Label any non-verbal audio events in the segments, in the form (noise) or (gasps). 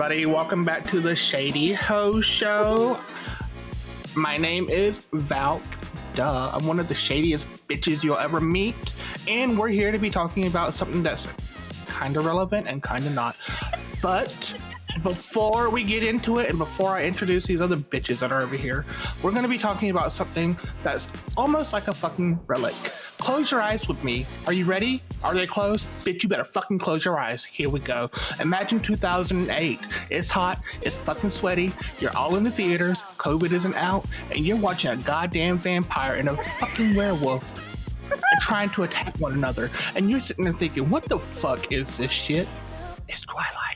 everybody. Welcome back to the Shady Ho Show. My name is Valk. Duh. I'm one of the shadiest bitches you'll ever meet. And we're here to be talking about something that's kind of relevant and kind of not. But before we get into it and before I introduce these other bitches that are over here, we're going to be talking about something that's almost like a fucking relic. Close your eyes with me. Are you ready? Are they closed? Bitch, you better fucking close your eyes. Here we go. Imagine 2008. It's hot, it's fucking sweaty, you're all in the theaters, COVID isn't out, and you're watching a goddamn vampire and a fucking werewolf trying to attack one another. And you're sitting there thinking, what the fuck is this shit? It's Twilight.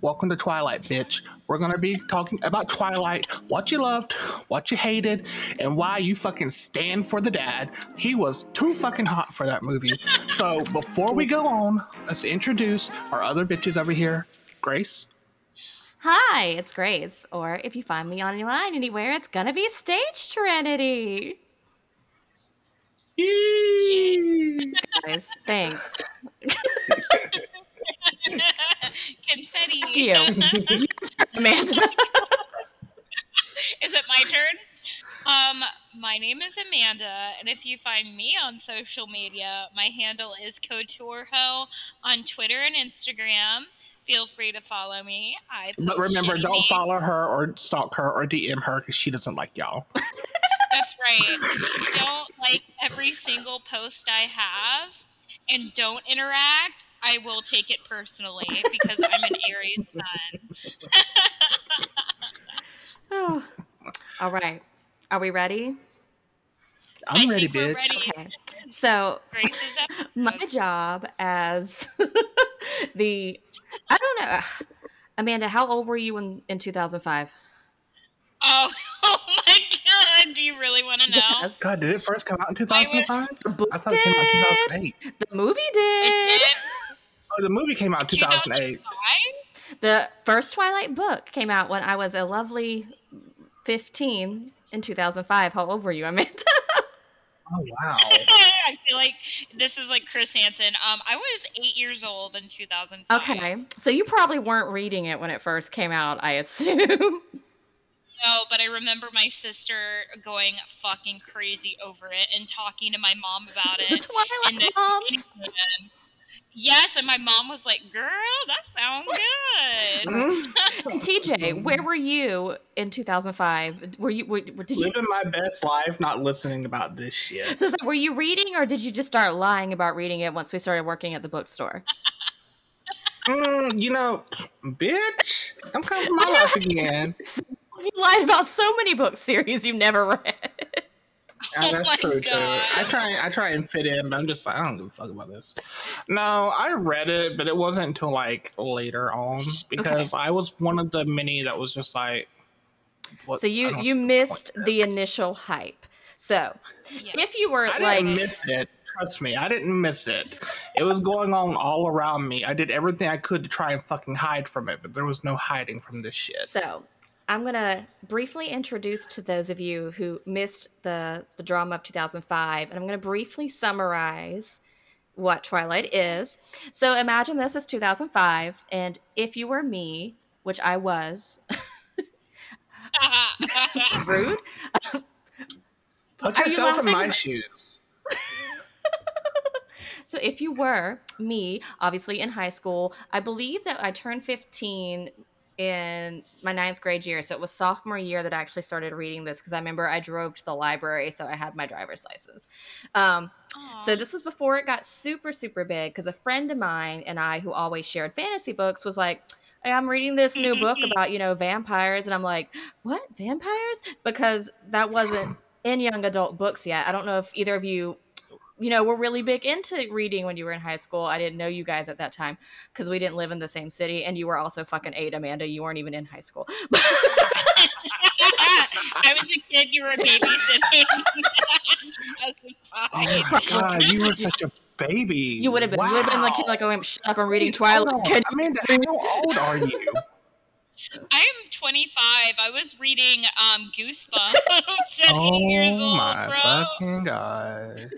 Welcome to Twilight, bitch. We're gonna be talking about Twilight, what you loved, what you hated, and why you fucking stand for the dad. He was too fucking hot for that movie. So before we go on, let's introduce our other bitches over here. Grace. Hi, it's Grace. Or if you find me online anywhere, it's gonna be Stage Trinity. Guys, thanks. (laughs) Confetti. You. (laughs) Amanda. is it my turn? Um, my name is Amanda, and if you find me on social media, my handle is CoutureHo on Twitter and Instagram. Feel free to follow me. I But remember, don't memes. follow her or stalk her or DM her because she doesn't like y'all. (laughs) That's right. don't like every single post I have, and don't interact. I will take it personally because I'm an Aries (laughs) sun. Oh. (sighs) All right. Are we ready? I'm I ready, think we're bitch. ready. Okay. So, Grace's (laughs) my job as (laughs) the I don't know. (sighs) Amanda, how old were you in, in 2005? Oh, oh my! Do you really want to know? Yes. God, did it first come out in 2005? The book I thought it came out in 2008. The movie It did. did. Oh, the movie came out in 2008. 2005? The first Twilight book came out when I was a lovely 15 in 2005. How old were you, Amanda? Oh, wow. (laughs) I feel like this is like Chris Hansen. Um, I was eight years old in 2005. okay. So you probably weren't reading it when it first came out, I assume. (laughs) No, but I remember my sister going fucking crazy over it and talking to my mom about the (laughs) it. Twilight and the moms. Yes, and my mom was like, "Girl, that sounds good." Mhm. (laughs) And TJ, where were you in 2005? Were you were, did you Living my best life, not listening about this shit. so, so were you reading or did you just start lying about reading it once we started working at the bookstore? Mm, you know, bitch, I'm coming for (laughs) my life again. You lied about so many book series you've never read. Yeah, Oh that's my true too. God. I try, I try and fit in, but I'm just like, I don't give a fuck about this. No, I read it, but it wasn't until like later on because I was one of the many that was just like. What, So you you see the missed the initial hype. So Yeah. if you were I like didn't miss it. Trust me, I didn't miss it. It was going on all around me. I did everything I could to try and fucking hide from it, but there was no hiding from this shit. So, I'm going to briefly introduce to those of you who missed the, the drama of 2005, and I'm going to briefly summarize what Twilight is. So, imagine this is 2005, and if you were me, which I was, (laughs) rude, Put Are you yourself in my shoes. (laughs) So if you were me, obviously in high school, I believe that I turned 15 in my ninth grade year. So it was sophomore year that I actually started reading this because I remember I drove to the library, so I had my driver's license. Um, so this was before it got super, super big because a friend of mine and I, who always shared fantasy books, was like, hey, I'm reading this new book (laughs) about, you know, vampires. And I'm like, what? Vampires? Because that wasn't (gasps) in young adult books yet. I don't know if either of you, you know, were really big into reading when you were in high school. I didn't know you guys at that time because we didn't live in the same city. And you were also fucking eight, Amanda. You weren't even in high school. (laughs) I was a kid. You were a babysitting. (laughs) Oh my god, you were such a baby. you would have been. You would have been like, like, oh, shut up, I'm reading Wait, Twilight. hold on. Kid. Amanda, how old are you? I'm 25. I was reading um, Goosebumps at eight years oh old, my bro. fucking god.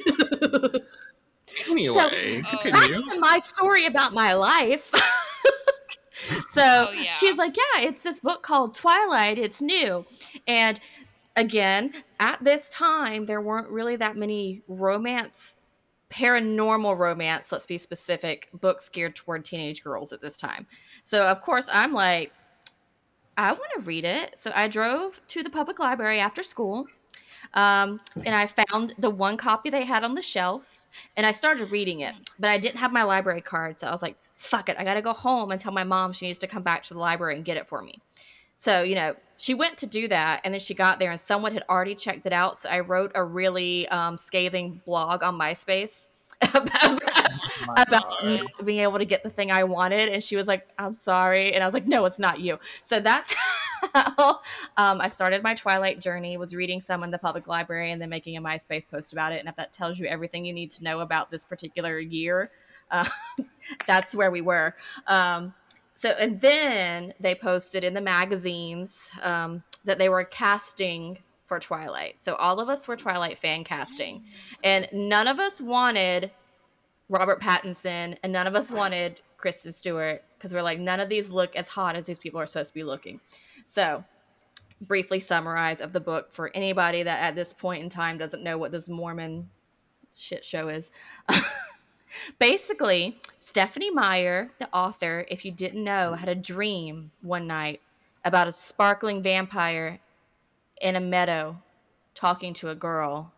(laughs) Anyway, Oh. Back to my story about my life. (laughs) so Oh, yeah. she's like, Yeah, it's this book called Twilight. It's new. And again, at this time, there weren't really that many romance, paranormal romance, let's be specific, books geared toward teenage girls at this time. So, of course, I'm like, I want to read it. So I drove to the public library after school um, and I found the one copy they had on the shelf and I started reading it, but I didn't have my library card. So I was like, fuck it. I got to go home and tell my mom she needs to come back to the library and get it for me. So, you know, she went to do that and then she got there and someone had already checked it out. So I wrote a really um, scathing blog on MySpace (laughs) about, about God. not being able to get the thing I wanted. And she was like, I'm sorry. And I was like, no, it's not you. So that's (laughs) how um, I started my Twilight journey, was reading some in the public library and then making a MySpace post about it. And if that tells you everything you need to know about this particular year, (laughs) uh, that's where we were. Um, so, and then they posted in the magazines um, that they were casting for Twilight. So all of us were Twilight fan casting, and none of us wanted Robert Pattinson, and none of us wanted Kristen Stewart because we're like, none of these look as hot as these people are supposed to be looking. So, briefly summarize of the book for anybody that at this point in time doesn't know what this Mormon shit show is. (laughs) Basically, Stephenie Meyer, the author, if you didn't know, had a dream one night about a sparkling vampire in a meadow talking to a girl.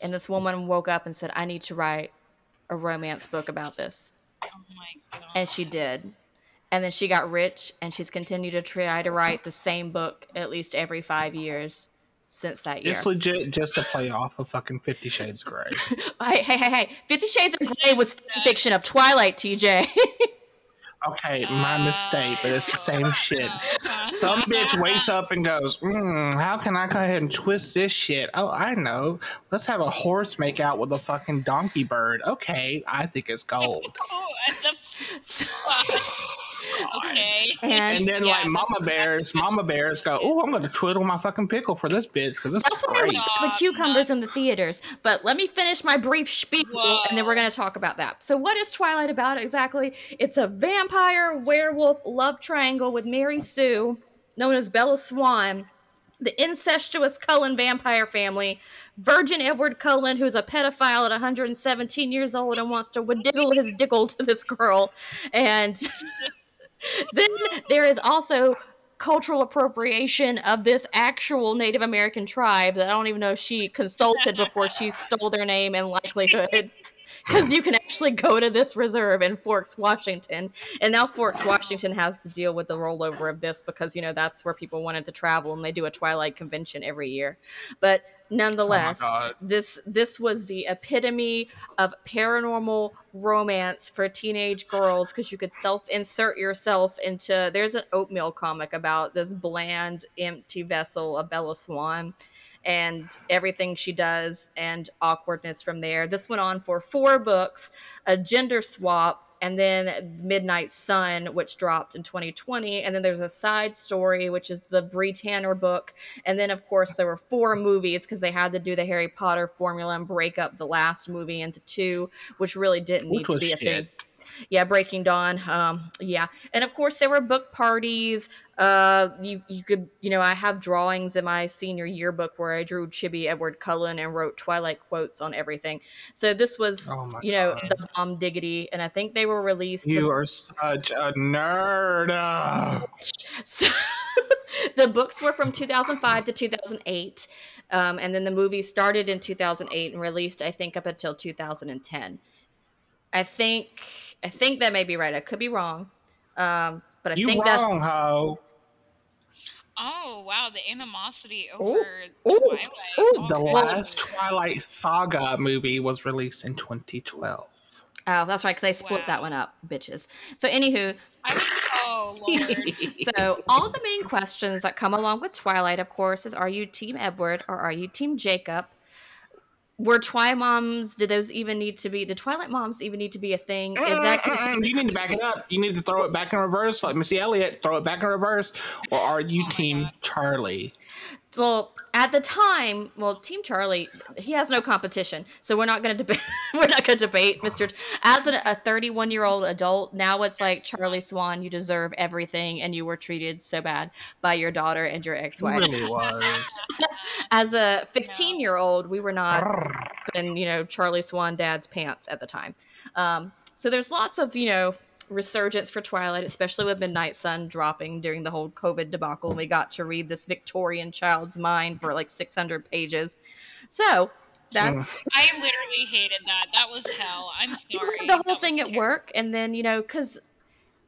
And this woman woke up and said, I need to write a romance book about this. Oh my god. And she did. And then she got rich and she's continued to try to write the same book at least every five years since that year. It's legit just to play off of fucking Fifty Shades of Grey. (laughs) Hey, hey, hey, hey. Fifty Shades of Grey was fiction of Twilight, TJ. (laughs) Okay, my mistake, but it's the (laughs) same shit. (laughs) Some bitch wakes up and goes, mm, "How can I go ahead and twist this shit?" Oh, I know. Let's have a horse make out with a fucking donkey bird. Okay, I think it's gold. (laughs) Oh, what okay. and (laughs) And then Yeah, like mama bears, mama bears go, "Oh, I'm gonna twiddle my fucking pickle for this bitch because this is that's why we great." got the cucumbers in the theaters. But let me finish my brief spiel and then we're going to talk about that. So, what is Twilight about exactly? It's a vampire werewolf love triangle with Mary Sue, known as Bella Swan, the incestuous Cullen vampire family, Virgin Edward Cullen, who's a pedophile at 117 years old and wants to wiggle his dickle to this girl, and (laughs) (laughs) then there is also cultural appropriation of this actual Native American tribe that I don't even know if she consulted before she stole their name and likelihood. (laughs) Because you can actually go to this reserve in Forks, Washington. And now Forks, Washington has to deal with the rollover of this because, you know, that's where people wanted to travel and they do a Twilight convention every year. But Oh nonetheless, God. this this was the epitome of paranormal romance for teenage girls because you could self-insert yourself into there's an oatmeal comic about this bland empty vessel of bella swan and everything she does and awkwardness from there this went on for four books a gender swap and then Midnight Sun, which dropped in 2020. And then there's a side story, which is the Bree Tanner book. And then, of course, there were four movies because they had to do the Harry Potter formula and break up the last movie into two, which really didn't need Which to was be a thing. Yeah, Breaking Dawn. Um, yeah, and of course there were book parties. Uh, you you could you know I have drawings in my senior yearbook where I drew Chibi Edward Cullen and wrote Twilight quotes on everything. So this was Oh you know God. the bomb diggity, and I think they were released. You the, are such a nerd. Ah. (laughs) so, the books were from 2005 to 2008, um, and then the movie started in 2008 and released I think up until 2010. I think I think that may be right. I could be wrong, um, but I You think wrong, that's ho. Oh wow, the animosity over ooh, Twilight. ooh, Oh, The Well- last Twilight Saga movie was released in 2012. oh, that's right because I split that one up, bitches. So anywho, I oh (laughs) lord. so all the main questions that come along with Twilight, of course, is: Are you Team Edward or are you Team Jacob? Were Twi moms? Did those even need to be? The Twilight moms even need to be a thing? Is that Mm, mm, considered- mm, you need to back it up. You need to throw it back in reverse, like Missy Elliott. Throw it back in reverse, or are you Team Charlie? Well, at the time, well, Team Charlie, he has no competition, so we're not going to debate. (laughs) we're not going to debate Mr. As a 31 year old adult, now it's like Charlie Swan, you deserve everything, and you were treated so bad by your daughter and your ex wife. really was. (laughs) As a 15 year old, we were not in you know Charlie Swan dad's pants at the time. Um, so there's lots of you know resurgence for Twilight, especially with Midnight Sun dropping during the whole COVID debacle. And we got to read this Victorian child's mind for like 600 pages. So that's. I literally hated that. That was hell. I'm sorry. The whole That thing at work, and then, you know, because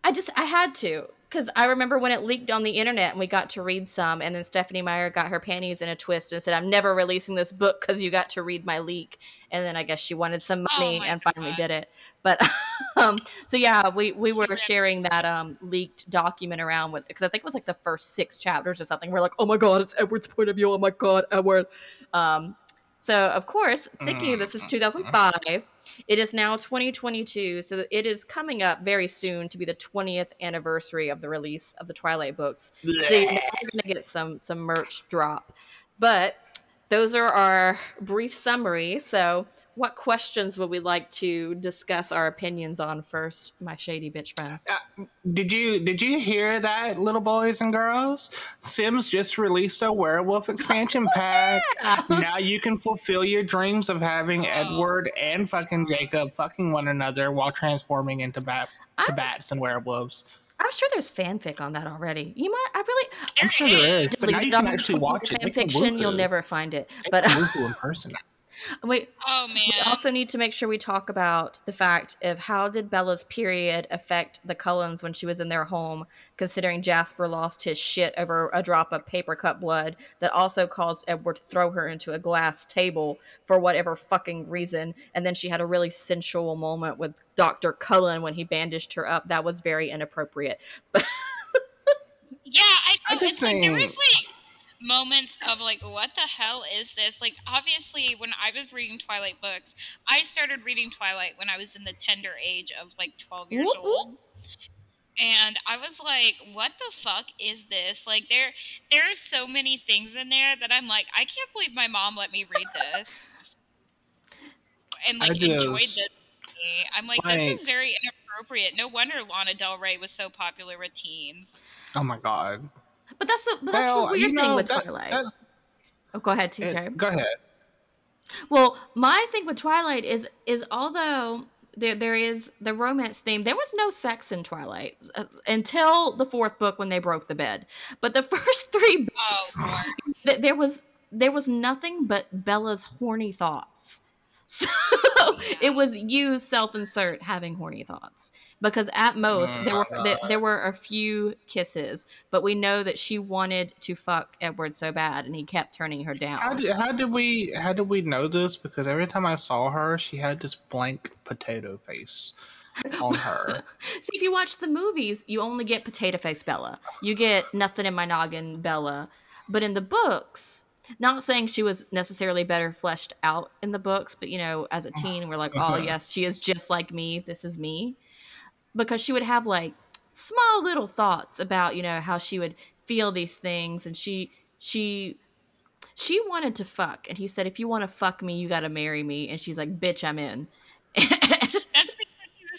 I just, I had to. Because I remember when it leaked on the internet and we got to read some, and then Stephenie Meyer got her panties in a twist and said, I'm never releasing this book because you got to read my leak. And then I guess she wanted some Oh money my and finally did it. But, (laughs) um, so yeah, we, we were sharing that um, leaked document around with, because I think it was like the first six chapters or something. We're like, oh my God, it's Edward's point of view. Oh my God, Edward. Um, so, of course, thinking this is 2005, it is now 2022, so it is coming up very soon to be the 20th anniversary of the release of the Twilight books. So you know, you're gonna get some some merch drop. But those are our brief summary. So, what questions would we like to discuss our opinions on first, my shady bitch friends? Uh, did you did you hear that, little boys and girls? Sims just released a werewolf expansion (laughs) pack. (laughs) now you can fulfill your dreams of having Edward and fucking Jacob fucking one another while transforming into bat to bats and werewolves. I'm sure there's fanfic on that already. You might, I really, I'm sure there is, but now you can actually watch it. fan fiction. You'll never find it. But (laughs) in person. Wait, Oh We also need to make sure we talk about the fact of how did Bella's period affect the Cullens when she was in their home, considering Jasper lost his shit over a drop of paper cut blood that also caused Edward to throw her into a glass table for whatever fucking reason. And then she had a really sensual moment with Dr. Cullen when he bandaged her up. That was very inappropriate. (laughs) Yeah, I I know. just It's like there think- like moments of like, what the hell is this? Like, obviously, when I was reading Twilight books, I started reading Twilight when I was in the tender age of like twelve years Whoop, whoop. old. And I was like, "What the fuck is this?" Like, there, there are so many things in there that I'm like, I can't believe my mom let me read this and like enjoyed this. I'm like, this is very inappropriate. No wonder Lana Del Rey was so popular with teens. Oh my god. But that's the, but that's Well, the weird you know, thing with that- Twilight. oh, go ahead, it- TJ. go ahead. Well, my thing with Twilight is is although there there is the romance theme, there was no sex in Twilight uh, until the fourth book when they broke the bed. But the (laughs) first three books, Lord. th- there was there was nothing but Bella's horny thoughts. (laughs) So it was you self-insert having horny thoughts because at most Oh there were God. there were a few kisses, but we know that she wanted to fuck Edward so bad, and he kept turning her down. How did, how did we how did we know this? Because every time I saw her, she had this blank potato face on her. (laughs) See, if you watch the movies, you only get Potato Face Bella. You get Nothing in My Noggin Bella. But in the books, not saying she was necessarily better fleshed out in the books, but you know, as a teen, we're like, oh, Uh-huh. yes, she is just like me. This is me. Because she would have like small little thoughts about, you know, how she would feel these things. And she, she, she wanted to fuck. And he said, if you want to fuck me, you got to marry me. And she's like, bitch, I'm in. (laughs) That's because he was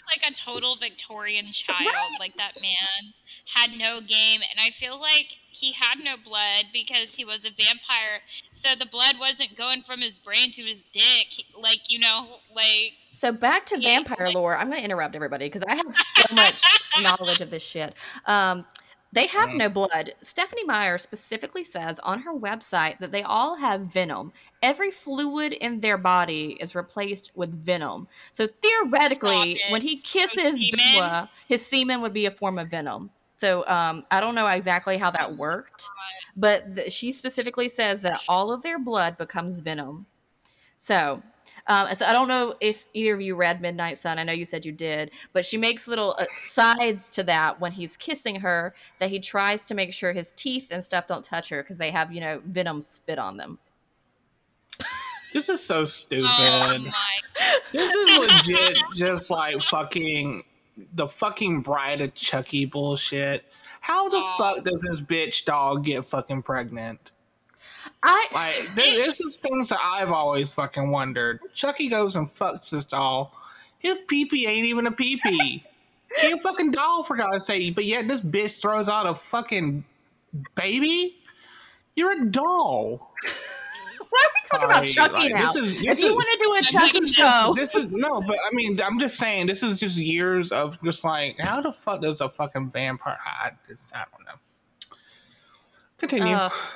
like a total Victorian (laughs) child. Like that man had no game, and I feel like he had no blood because he was a vampire. So the blood wasn't going from his brain to his dick. Like you know, like So back to Yeah, vampire like- lore. I'm going to interrupt everybody because I have so much (laughs) knowledge of this shit. Um, they have Mm. no blood. Stephenie Meyer specifically says on her website that they all have venom. Every fluid in their body is replaced with venom. So theoretically, when he kisses semen? Bella, his semen would be a form of venom. So um, I don't know exactly how that worked, but th- she specifically says that all of their blood becomes venom. So, um, so I don't know if either of you read Midnight Sun. I know you said you did, but she makes little uh, sides to that when he's kissing her that he tries to make sure his teeth and stuff don't touch her because they have you know venom spit on them. This is so stupid. oh This is legit just like fucking the fucking bride of Chucky bullshit. How the Oh. fuck does this bitch dog get fucking pregnant? I Like th- this is things that I've always fucking wondered. Chucky goes and fucks his doll. His pee ain't even a pee pee. (laughs) He a fucking doll for God's sake. But yet this bitch throws out a fucking baby. You're a doll. why are we talking about Sorry, Chucky like, now? this is- if you want to do a Chucky show, This is no, but I mean, I'm just saying, this is just years of just like, how the fuck does a fucking vampire? I just, I don't know. Continue. Oh,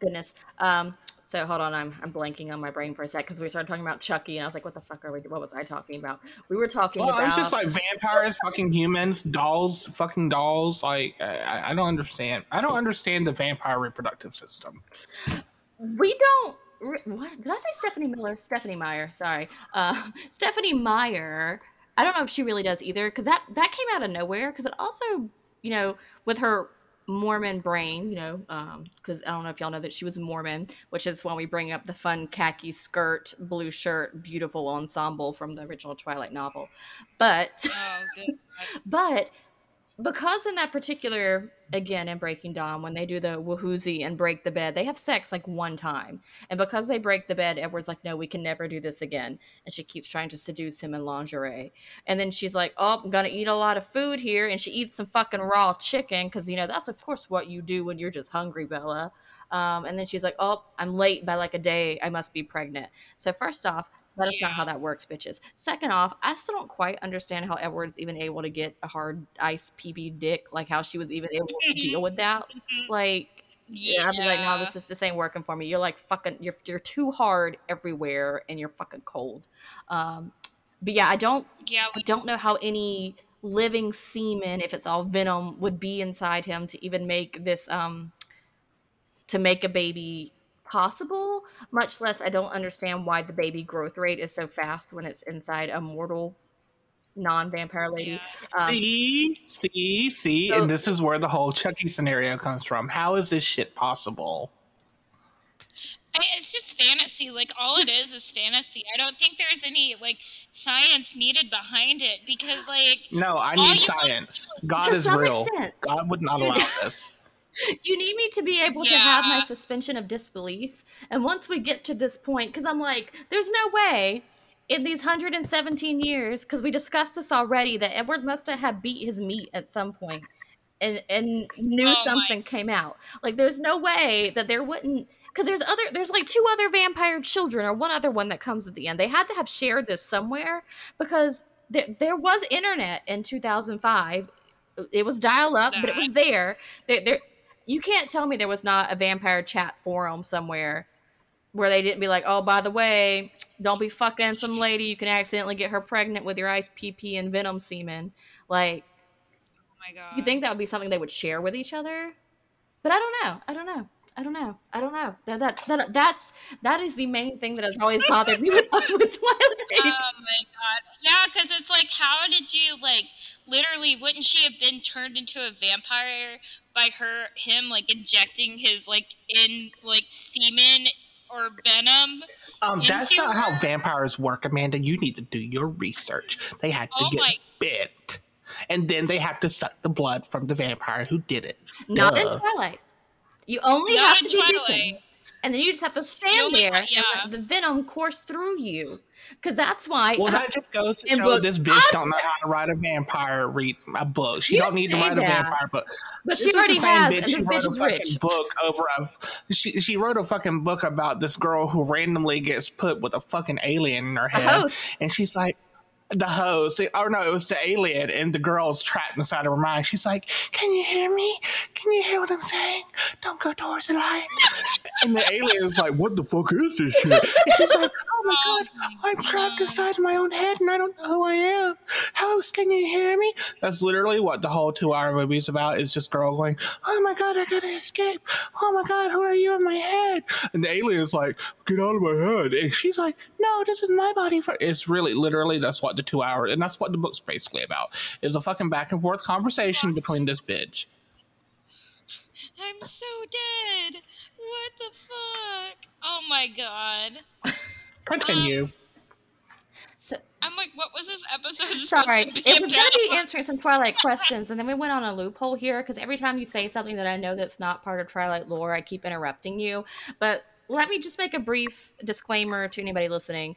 goodness. Um, so hold on, I'm I'm blanking on my brain for a sec because we started talking about Chucky, and I was like, what the fuck are we? What was I talking about? We were talking well, about. it's just like vampires, fucking humans, dolls, fucking dolls. Like, I, I don't understand. I don't understand the vampire reproductive system. we don't. What did I say? Stephanie Miller, Stephenie Meyer. Sorry, uh, (laughs) Stephenie Meyer. I don't know if she really does either because that that came out of nowhere. Because it also, you know, with her Mormon brain, you know, um, because I don't know if y'all know that she was Mormon, which is when we bring up the fun khaki skirt, blue shirt, beautiful ensemble from the original Twilight novel. But Oh, (laughs) but because in that particular again in Breaking Dawn, when they do the woohoozy and break the bed, they have sex like one time. And because they break the bed, Edward's like, No, we can never do this again. And she keeps trying to seduce him in lingerie. And then she's like, Oh, I'm gonna eat a lot of food here, and she eats some fucking raw chicken, because you know, that's of course what you do when you're just hungry, Bella. Um, and then she's like, Oh, I'm late by like a day, I must be pregnant. So first off, that is not Yeah. how that works, bitches. Second off, I still don't quite understand how Edward's even able to get a hard ice PB dick, like how she was even able to (laughs) deal with that. Like, yeah, I'd be like, no, this is this ain't working for me. You're like fucking, you're you're too hard everywhere, and you're fucking cold. Um, but yeah, I don't Yeah, I don't know how any living semen, if it's all venom, would be inside him to even make this um to make a baby possible. Much less, I don't understand why the baby growth rate is so fast when it's inside a mortal non-vampire lady. Yeah. Um, see, see, see, so- and this is where the whole Chucky scenario comes from. How is this shit possible? I, it's just fantasy. Like all it is is fantasy. I don't think there's any like science needed behind it because like No, I need science. God is real. extent. God would not allow this. (laughs) you need me to be able to have my suspension of disbelief. And once we get to this point, because I'm like, there's no way in these 117 years, because we discussed this already, that Edward must have beat his meat at some point and and knew Oh my- something came out. Like, there's no way that there wouldn't. Because there's other, there's like two other vampire children, or one other one that comes at the end. They had to have shared this somewhere because there, there was internet in 2005. It was dial up, but it was there. There, there, you can't tell me there was not a vampire chat forum somewhere where they didn't be like, oh, by the way, don't be fucking some lady. You can accidentally get her pregnant with your ice PP and venom semen. Like, oh my god. you think that would be something they would share with each other? But I don't know. I don't know. I don't know. I don't know. That, that, that that's that is the main thing that has always bothered me with, with Twilight. (laughs) Oh my god. Yeah, because it's like, how did you like? Literally, wouldn't she have been turned into a vampire by her him like injecting his like in like semen or venom? Um, that's Into not how vampires work, Amanda. You need to do your research. They had to Oh get my- bit, and then they have to suck the blood from the vampire who did it. Not in Twilight. You only Not have to be bitten. And then you just have to stand only there part- and let the venom course through you. Because that's why. Well, that just goes to show book- this bitch don't know (laughs) how to write a vampire read a book. She don't need to say write a vampire book. but she This is already the same has, bitch and this who wrote bitch a is fucking rich. book over a. She she wrote a fucking book about this girl who randomly gets put with a fucking alien in her A head, host. and she's like. The host, or oh, no, it was the alien, and the girl's trapped inside of her mind. She's like, "Can you hear me? Can you hear what I'm saying? Don't go towards the light." and the alien's like, "What the fuck is this shit?" And she's like, "Oh my Oh god, I'm trapped inside my own head and I don't know who I am. Host, can you hear me? That's literally what the whole two hour movie is about. Is just girl going, Oh my god, I gotta escape. Oh my god, who are you in my head? And the alien's like, Get out of my head. And she's like, No, this is my body. For-. It's really literally that's what the two hours, and that's what the book's basically about. Is a fucking back and forth conversation between this bitch. I'm so dead. What the fuck? Oh my god. Continue. Um, so, I'm like, what was this episode sorry, to it was going to be answering some Twilight questions, and then we went on a loophole here because every time you say something that I know that's not part of Twilight lore, I keep interrupting you. But let me just make a brief disclaimer to anybody listening.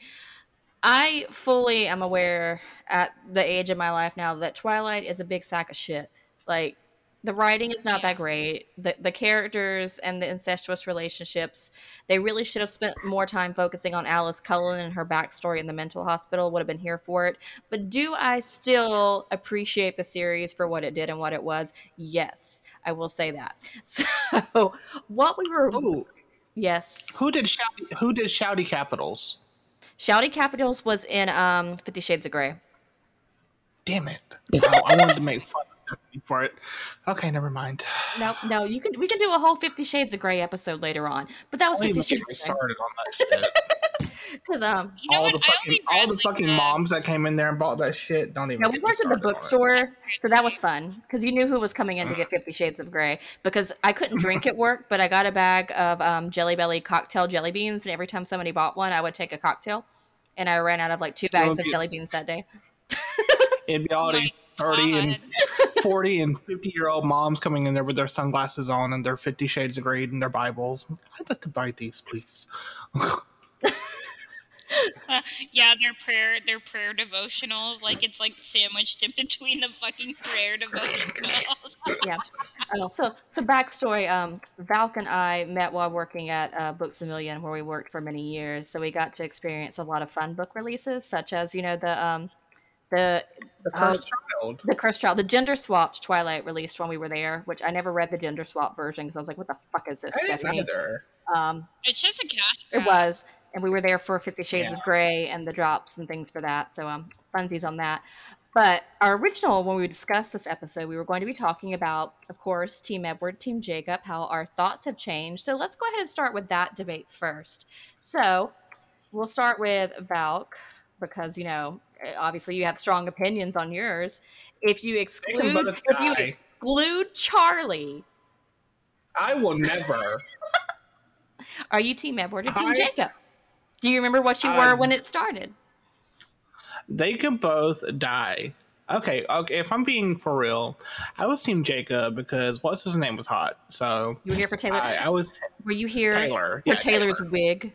I fully am aware at the age of my life now that Twilight is a big sack of shit. Like the writing is not Yeah. that great. The the characters and the incestuous relationships, they really should have spent more time focusing on Alice Cullen and her backstory in the mental hospital. Would have been here for it. But do I still appreciate the series for what it did and what it was? Yes, I will say that. (laughs) So what we were Ooh, yes. who did Shouty, who did Shouty Capitals? Shouty Capitals was in um Fifty Shades of Grey. Damn it! I, I wanted to make fun of Stephenie for it. Okay, never mind. No, no, you can we can do a whole Fifty Shades of Grey episode later on. But that was Fifty even get me Shades started on that shit. (laughs) (laughs) because um You know all the fucking all the fucking the- moms that came in there and bought that shit. Don't even. yeah we get me worked at the started on it. bookstore, so that was fun because you knew who was coming in to get Fifty Shades of Grey. Because I couldn't drink (laughs) at work, but I got a bag of um, Jelly Belly cocktail jelly beans, and every time somebody bought one, I would take a cocktail. And I ran out of like two bags of jelly beans that day. (laughs) It'd be all these thirty and forty and fifty year old moms coming in there with their sunglasses on and their Fifty Shades of Grey and their Bibles. I'd like to buy these, please. (laughs) yeah, their prayer, their prayer devotionals, like it's like sandwiched in (laughs) between the fucking prayer devotionals. Oh, (laughs) so so backstory. Um, Valk and I met while working at uh, Books a Million, where we worked for many years. So we got to experience a lot of fun book releases, such as you know the um, the The Oh. Cursed Child. the Cursed Child, the gender swapped Twilight released when we were there, which I never read the gender swap version because I was like, what the fuck is this, I didn't Stephanie? either. Um, It's just a cash. it was, and we were there for Fifty Shades Yeah. of Grey and the drops and things for that. So um, funsies on that. But our original, when we discussed this episode, we were going to be talking about, of course, Team Edward, Team Jacob, how our thoughts have changed. So let's go ahead and start with that debate first. So we'll start with Valk because you know obviously you have strong opinions on yours. If you exclude, if you exclude Charlie, I will never. (laughs) are you Team Edward or Team I- Jacob? Do you remember what you I- were um, when it started? they could both die. Okay, okay. If I'm being for real, I was Team Jacob because what's his name was hot. So You were here for Taylor. I, I was were you here Taylor. for Yeah, Taylor's Taylor. wig?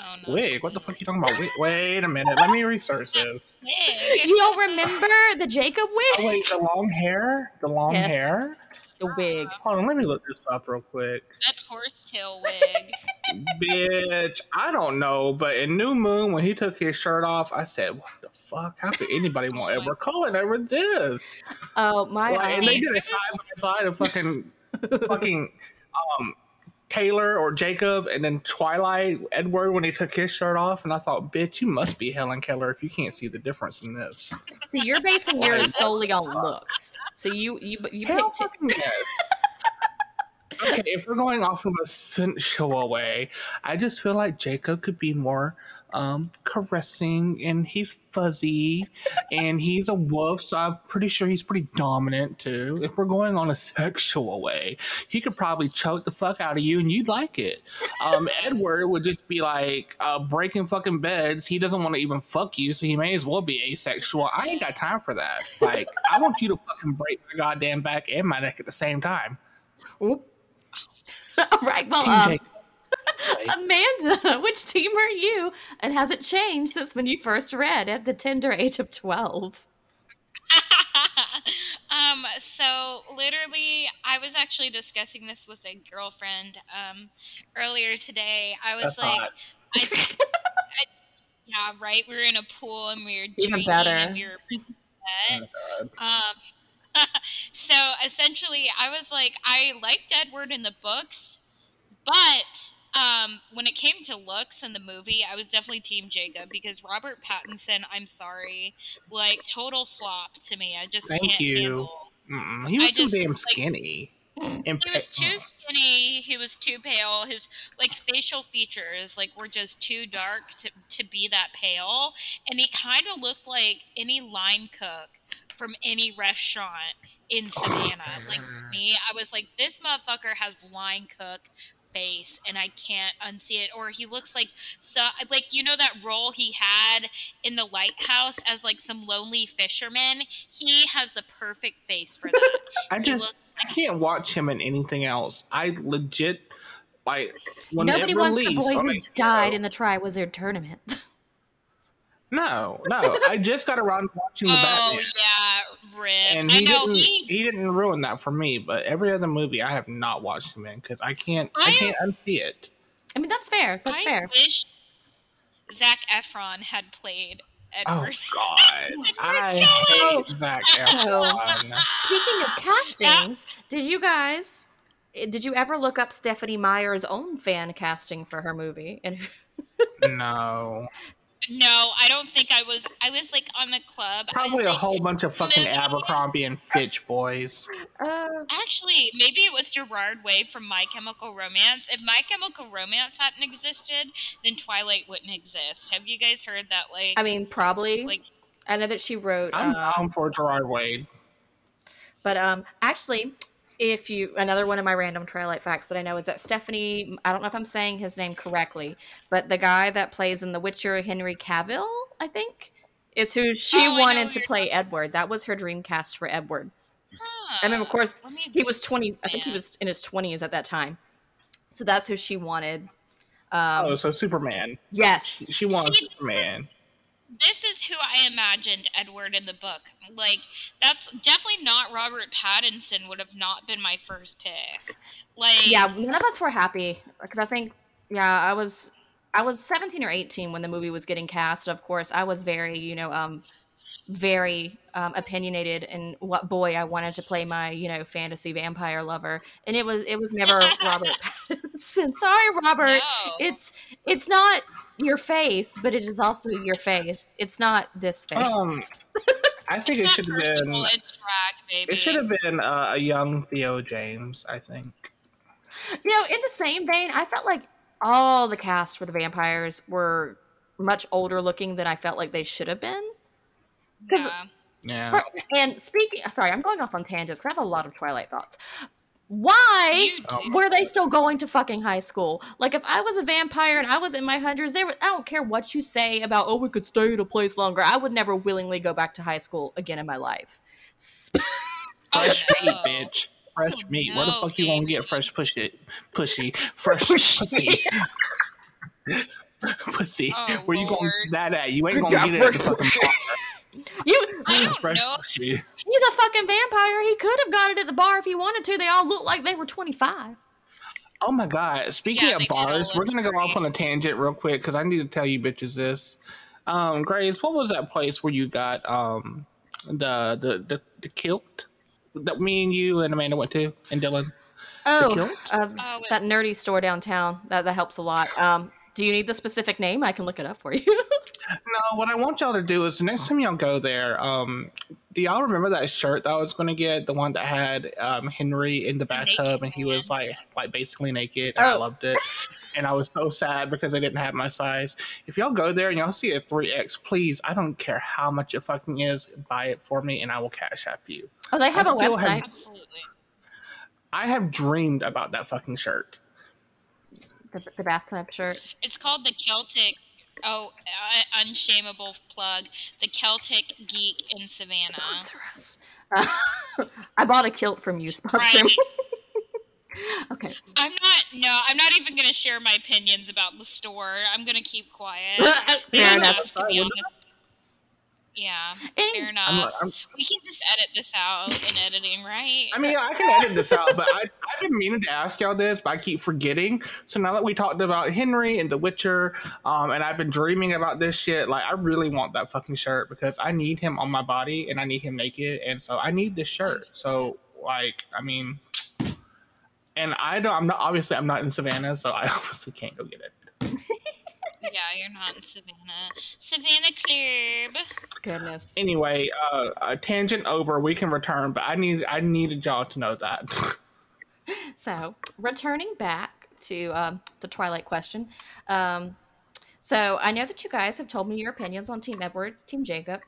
Oh no. Wig. What the fuck are you talking about? Wait, wait a minute. Let me research this. You don't remember the Jacob Oh wig? wait, the long hair. The long Yes. hair. The wig. Uh, Hold on. Let me look this up real quick. That horsetail wig. (laughs) Bitch, I don't know, but in New Moon when he took his shirt off, I said, "What the fuck? How could anybody want (laughs) Edward Cullen over this?" Oh my! Like, and they did a side by side of fucking, fucking, um, Taylor or Jacob, and then Twilight Edward when he took his shirt off, and I thought, "Bitch, you must be Helen Keller if you can't see the difference in this." so you're basing yours solely on looks. So you you you Hell picked it. (laughs) okay, if we're going off of a sensual way, I just feel like Jacob could be more um, caressing and he's fuzzy and he's a wolf, so I'm pretty sure he's pretty dominant too. If we're going on a sexual way, he could probably choke the fuck out of you and you'd like it. Um, Edward would just be like uh, breaking fucking beds. He doesn't want to even fuck you, so he may as well be asexual. I ain't got time for that. Like, I want you to fucking break my goddamn back and my neck at the same time. Oop. (laughs) All right. Well, Team um, Jacob. (laughs) Amanda, which team are you? And has it changed since when you first read at the tender age of twelve? (laughs) um, so literally, I was actually discussing this with a girlfriend um, earlier today. I was That's like, hot. I, I, yeah, right. We were in a pool and we were Even drinking better. and we were. Oh, Um, (laughs) so essentially, I was like, I liked Edward in the books, but um, when it came to looks in the movie, I was definitely Team Jacob because Robert Pattinson, I'm sorry, like total flop to me. I just Thank can't you. handle. Mm-mm. He was I too just, damn like- skinny. And He was too skinny. He was too pale. His like facial features like were just too dark to, to be that pale, and he kind of looked like any line cook from any restaurant in Savannah. like (laughs) me, I was like, this motherfucker has line cook face, and I can't unsee it. Or he looks like so like you know that role he had in the lighthouse as like some lonely fisherman. He has the perfect face for that. (laughs) I He just looks I can't watch him in anything else. I legit like when Nobody wants the boy who HBO died in the Triwizard tournament. (laughs) No, no. I just got around to watching the Oh Batman. yeah, rip. And I he know didn't he. he didn't ruin that for me, but every other movie I have not watched him in because I can't I, I- can't unsee it. I mean, that's fair. That's I fair. wish Zac Efron had played Oh Edward. (laughs) God, I (laughs) Oh. hate Zac Oh. Efron. Speaking of castings, did you guys eh, did you ever look up Stephenie Meyer's own fan casting for her movie? (laughs) And No, No, I don't think I was. I was like on the club. I was, probably a like, whole bunch of fucking Liz- Abercrombie and Fitch boys. Uh, Actually, maybe it was Gerard Way from My Chemical Romance. If My Chemical Romance hadn't existed, then Twilight wouldn't exist. Have you guys heard that? Like, I mean, probably. like I know that she wrote. I'm uh, down for Gerard Way. But um, actually, if you another one of my random Twilight facts that I know is that Stephenie. I don't know if I'm saying his name correctly, but the guy that plays in The Witcher, Henry Cavill, I think, is who she Oh, wanted to play Edward. That was her dream cast for Edward. Huh, I mean, of course, he was 20. I think he was in his 20s at that time. So that's who she wanted. Um, oh, so Superman. yes. She, she wants See, Superman. This is who I imagined Edward in the book. Like, that's definitely not Robert Pattinson. Would have not been my first pick. Like, yeah none of us were happy because i think yeah i was i was 17 or 18 when the movie was getting cast of course i was very you know um very um, opinionated in what boy i wanted to play my you know fantasy vampire lover and it was it was never robert (laughs) pattinson (laughs) sorry robert no. it's it's not your face but it is also your face it's not this face Um, I (laughs) think it's it should have been. It's drag, baby. It should have been uh, a young Theo James. I think. You know, in the same vein, I felt like all the cast for the vampires were much older looking than I felt like they should have been. 'Cause- Yeah. Yeah. And speaking, sorry, I'm going off on tangents because I have a lot of Twilight thoughts. Why You Oh. do. were they still going to fucking high school? Like, if I was a vampire and I was in my hundreds, they were, I don't care what you say about, oh, we could stay at a place longer. I would never willingly go back to high school again in my life. Fresh Oh, meat, no. bitch. Fresh Oh, meat. Where the no, fuck you gonna get fresh pussy? Pussy. (laughs) Fresh Pussy. pussy. (laughs) pussy. Oh, Where you gonna get that at? You ain't gonna get it at the fucking bar. You, (laughs) I don't fresh know. pussy. he's a fucking vampire. He could have got it at the bar if he wanted to. They all look like they were 25. Oh my god! Speaking Yeah, of they did all bars, we're gonna go off on a tangent real quick because I need to tell you bitches this. Um, Grace, what was that place where you got um the the the, the kilt that me and you and Amanda went to and Dylan? Oh, kilt? uh, Oh, that nerdy store downtown. That that helps a lot. Um, do you need the specific name? I can look it up for you. (laughs) No, what I want y'all to do is the next time y'all go there, um, do y'all remember that shirt that I was gonna get? The one that had um Henry in the naked bathtub and he was like like basically naked. And I Oh. loved it. And I was so sad because I didn't have my size. If y'all go there and y'all see a 3X, please, I don't care how much it fucking is, buy it for me and I will cash app you. oh, they have a still have- website. Absolutely. I have dreamed about that fucking shirt. The, the bath clamp shirt. It's called the Celtic. Oh, uh, unshameable plug. The Celtic Geek in Savannah. Sponsor us. Uh, I bought a kilt from you. Sponsor Right. me. (laughs) okay. I'm not. No, I'm not even going to share my opinions about the store. I'm going to keep quiet. (laughs) Fair enough. To be honest. Yeah, Any- fair I'm, enough. I'm, we can just edit this out in editing, right? I mean, I can edit this out, but I, I've been meaning to ask y'all this, but I keep forgetting. So now that we talked about Henry and The Witcher, um, and I've been dreaming about this shit, like I really want that fucking shirt because I need him on my body and I need him naked, and so I need this shirt. So like, I mean, and I don't. I'm not obviously I'm not in Savannah, so I (laughs) obviously can't go get it. (laughs) yeah, you're not in Savannah. Savannah Club. Goodness. Anyway, uh, a tangent over. We can return, but I need I needed y'all to know that. (laughs) So, returning back to um, the Twilight question. Um, so, I know that you guys have told me your opinions on Team Edward, Team Jacob,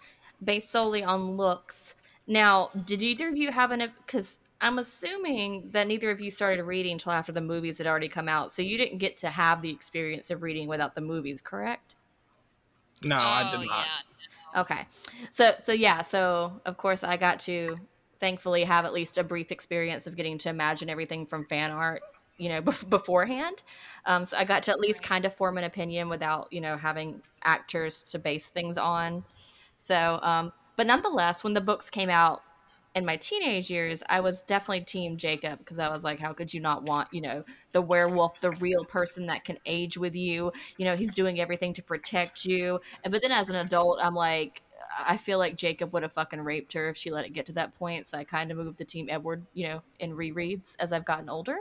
based solely on looks. Now, did either of you have an? Because I'm assuming that neither of you started reading until after the movies had already come out, so you didn't get to have the experience of reading without the movies, correct? No, oh, I did not. Yeah. Okay. So so yeah, so of course I got to thankfully have at least a brief experience of getting to imagine everything from fan art, you know, b- beforehand. Um, so I got to at least kind of form an opinion without, you know, having actors to base things on. So, um, but nonetheless, when the books came out in my teenage years, I was definitely team Jacob because I was like, how could you not want, you know, the werewolf, the real person that can age with you? You know, he's doing everything to protect you. And but then as an adult, I'm like, I feel like Jacob would have fucking raped her if she let it get to that point. So I kind of moved to Team Edward, you know, in rereads as I've gotten older.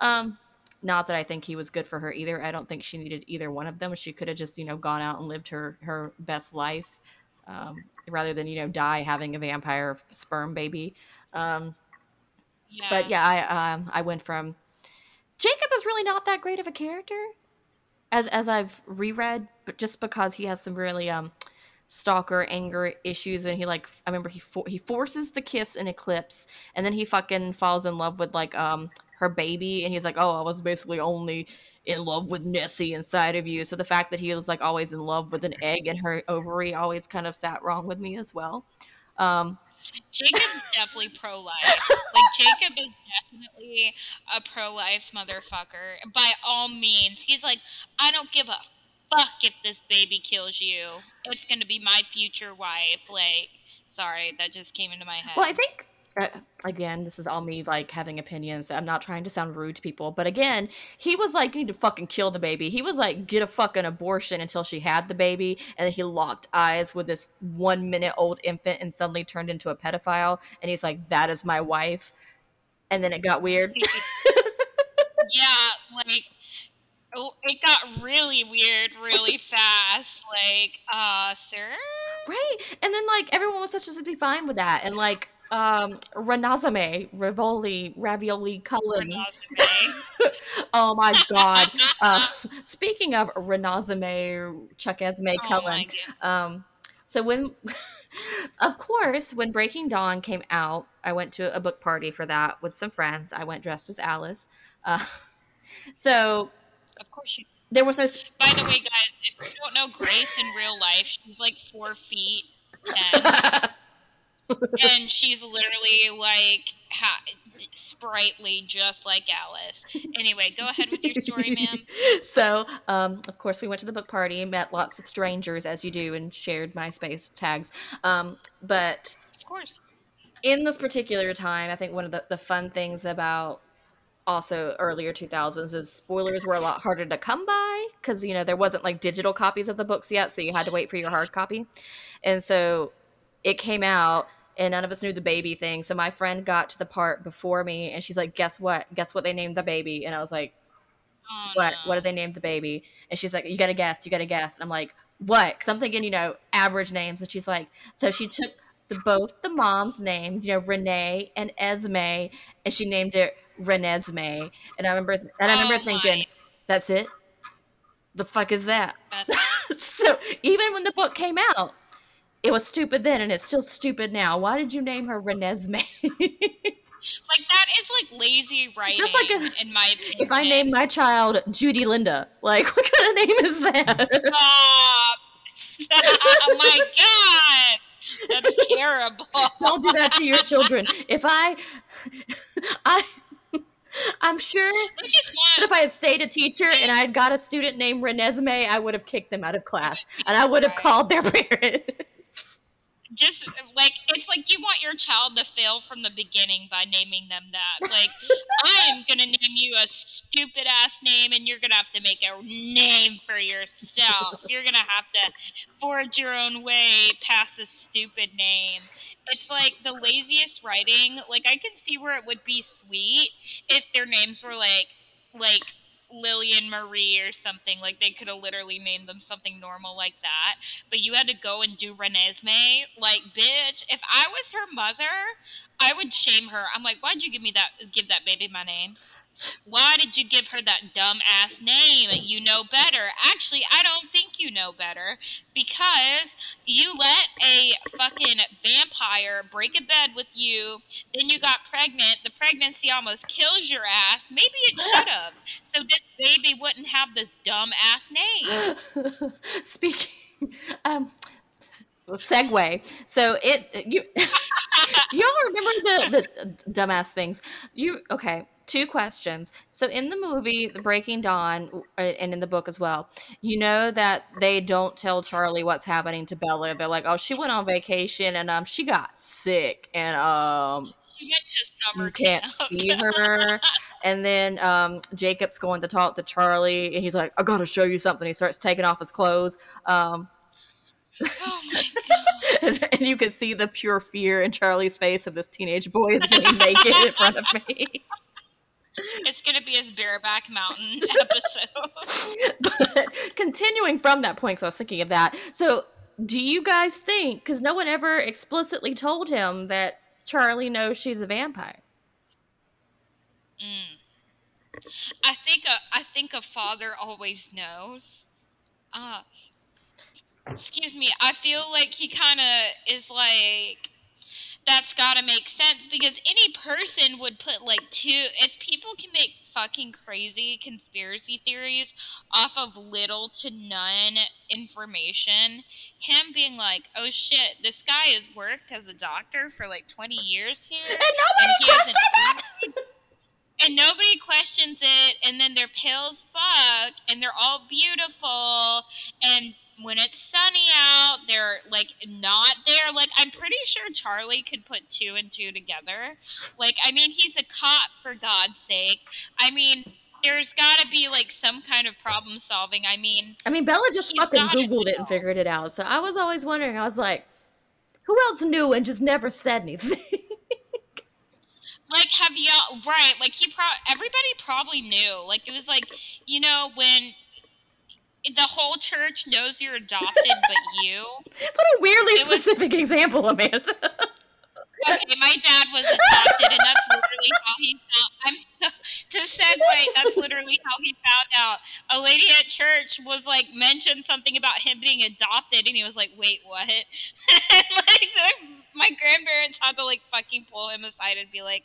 Um, not that I think he was good for her either. I don't think she needed either one of them. She could have just, you know, gone out and lived her her best life um, rather than, you know, die having a vampire sperm baby. Um, Yeah. but yeah, I um, I went from Jacob is really not that great of a character as as I've reread, but just because he has some really um stalker anger issues and he like I remember he for- he forces the kiss in Eclipse and then he fucking falls in love with like um her baby and he's like, "Oh, I was basically only in love with Nessie inside of you." So the fact that he was like always in love with an egg in her ovary always kind of sat wrong with me as well. Um Jacob's definitely pro life. Like Jacob is definitely a pro life motherfucker. By all means. He's like, I don't give a fuck if this baby kills you. It's gonna be my future wife. Like, sorry, that just came into my head. Well, I think uh, again, this is all me like having opinions. I'm not trying to sound rude to people, but again, he was like, "You need to fucking kill the baby." He was like, "Get a fucking abortion until she had the baby," and then he locked eyes with this one minute old infant and suddenly turned into a pedophile. And he's like, "That is my wife," and then it got weird. (laughs) yeah, like oh, it got really weird really fast. Like, uh, sir? Right. And then like everyone was such to be fine with that. And like um Renazame, Rivoli, Ravioli Cullen. (laughs) Oh my god. Uh (laughs) speaking of Renazame Chuck Esme Oh Cullen. Um so when (laughs) of course, when Breaking Dawn came out, I went to a book party for that with some friends. I went dressed as Alice. Uh, so Of course you there was no sp- By the way, guys, if you don't know Grace in real life, she's like four feet ten, and she's literally like ha- sprightly, just like Alice. Anyway, go ahead with your story, ma'am. (laughs) so, um, of course, we went to the book party, met lots of strangers as you do, and shared MySpace tags. Um, but Of course. in this particular time, I think one of the, the fun things about also earlier 2000s is spoilers were a lot harder to come by because you know there wasn't like digital copies of the books yet so you had to wait for your hard copy and so it came out and none of us knew the baby thing. So my friend got to the part before me and she's like guess what? Guess what they named the baby? And i was like Oh, what? no. what did they name the baby? And she's like you gotta guess you gotta guess. And i'm like what? Because i'm thinking you know average names. And she's like so she took the, both the mom's names you know renee and esme and she named it renesmee and i remember and i remember Oh, thinking my. that's it? The fuck is that? (laughs) So even when the book came out it was stupid then and it's still stupid now why did you name her renesmee (laughs) like that is like lazy writing, That's like a- in my opinion. if i named my child judy linda like (laughs) what kind of name is that Stop! Stop! Oh my god, that's (laughs) terrible. Don't do that to your children. If I, I, I'm sure I just want if I had stayed a teacher and I had got a student named Renesmee, I would have kicked them out of class and I would have called their parents. Just like it's like you want your child to fail from the beginning by naming them that. (laughs) Like I am gonna name you a stupid ass name, and you're gonna have to make a name for yourself. You're gonna have to forge your own way past this stupid name. It's like the laziest writing. Like I can see where it would be sweet if their names were like like Lillian Marie or something. Like they could have literally named them something normal like that. But you had to go and do Renesmee. Like, bitch, if I was her mother, I would shame her. I'm like, why'd you give me that give that baby my name? Why did you give her that dumb ass name? You know better. Actually, I don't think you know better because you let a fucking vampire break a bed with you, then you got pregnant. The pregnancy almost kills your ass. Maybe it should (laughs) have. So this baby wouldn't have this dumb ass name. (laughs) Speaking, um, segue. So it you (laughs) y'all remember the the dumbass things? You okay? Two questions. So in the movie The Breaking Dawn uh, and in the book as well, you know that they don't tell Charlie what's happening to Bella. They're like, "Oh, she went on vacation and um she got sick and um She went to summer you can't camp. see (laughs) her." And then um Jacob's going to talk to Charlie and he's like, "I got to show you something." He starts taking off his clothes. Um oh my (laughs) god. and, and you can see the pure fear in Charlie's face of this teenage boy is getting naked in front of me. It's gonna be his bareback mountain (laughs) episode. but (laughs) continuing from that point, because I was thinking of that. So, do you guys think? Because no one ever explicitly told him that Charlie knows she's a vampire. Mm. I think a I think a father always knows. Uh excuse me. I feel like he kind of is like that's got to make sense because any person would put like two if people can make fucking crazy conspiracy theories off of little to none information him being like oh shit this guy has worked as a doctor for like 20 years here And nobody hasn't it. (laughs) and nobody questions it and then they're pale as fuck and they're all beautiful and when it's sunny out they're like not there like i'm pretty sure charlie could put two and two together like i mean he's a cop for god's sake i mean there's got to be like some kind of problem solving i mean I mean, Bella just fucking Googled it and figured it out. So I was always wondering. I was like, who else knew and just never said anything? like have y'all right like he pro everybody probably knew like it was like you know when the whole church knows you're adopted but you (laughs) what a weirdly It was- specific example, Amanda. Okay, my dad was adopted, and that's literally how he found. I'm so to segue. That's literally how he found out. A lady at church was like mentioned something about him being adopted, and he was like, "Wait, what?" (laughs) and like the, my grandparents had to like fucking pull him aside and be like,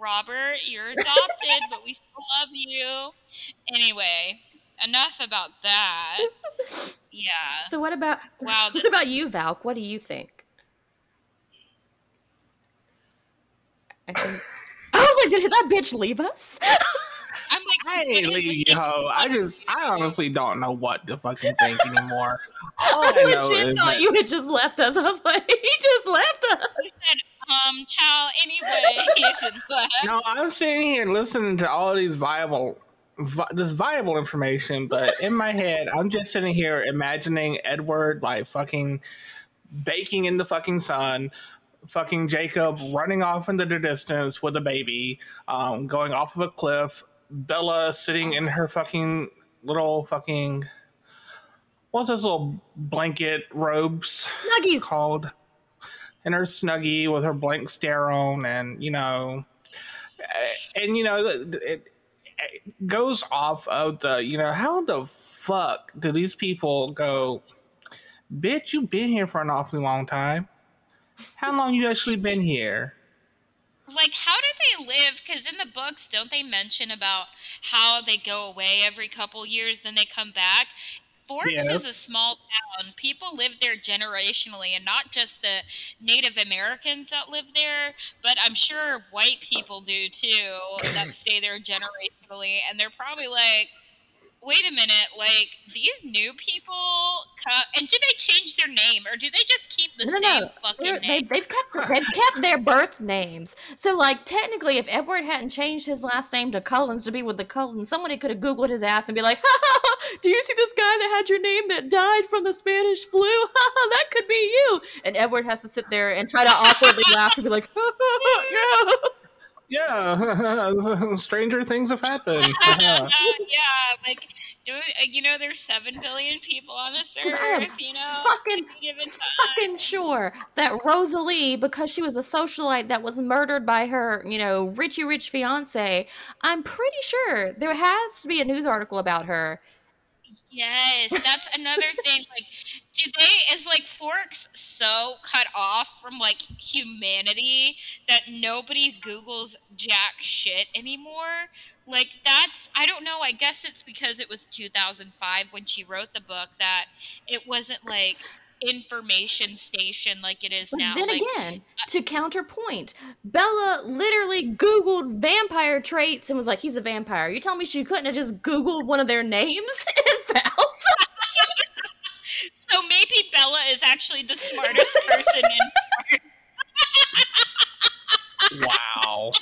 "Robert, you're adopted, but we still love you." Anyway, enough about that. Yeah. so what about Wow. what about you, Valk? What do you think? I, think, I was like, did that bitch leave us? (laughs) I'm like, I what ain't is leave it? you, ho. I just, I honestly don't know what to fucking think anymore. (laughs) All I I know legit thought that- you had just left us. I was like, (laughs) he just left us. He said, um, chow, anyways. and left. No, I'm sitting here listening to all these viable, vi- this viable information, but in my head, I'm just sitting here imagining Edward like fucking baking in the fucking sun, fucking Jacob running off into the distance with a baby, um, going off of a cliff, Bella sitting in her fucking little fucking what's those little blanket robes Nuggies. called in her snuggie with her blank stare on and you know and you know it goes off of the you know how the fuck do these people go bitch you've been here for an awfully long time how long you actually been here Like, how do they live? Because in the books, don't they mention about how they go away every couple years, then they come back? Forks is a small town. People live there generationally, and not just the Native Americans that live there, but I'm sure white people do too that stay there generationally. And they're probably like, wait a minute, like these new people, co- and do they change their name or do they just keep the No, same no, fucking They're- they, name? they've kept they've kept their birth names. So, like, technically, if Edward hadn't changed his last name to Cullens to be with the Cullens, somebody could have Googled his ass and be like, ha, ha, ha, "Do you see this guy that had your name that died from the Spanish flu? (laughs) Ha, ha, that could be you." And Edward has to sit there and try to awkwardly (laughs) laugh and be like, ha, ha, ha, Yeah, (laughs) stranger things have happened. (laughs) (laughs) yeah, like do, uh, you know, there's seven billion people on this earth. You know, fucking, fucking sure that Rosalie, because she was a socialite that was murdered by her, you know, Richie Rich fiance. I'm pretty sure there has to be a news article about her Yes, that's another thing. Like, do they is like Forks so cut off from like humanity that nobody Googles jack shit anymore? Like that's I don't know. I guess it's because it was 2005 when she wrote the book that it wasn't like information station like it is but now. Then like, again, uh, to counterpoint, Bella literally Googled vampire traits and was like, "He's a vampire." You tell me she couldn't have just Googled one of their names (laughs) and found. So maybe Bella is actually the smartest person in. Here. (laughs) Wow.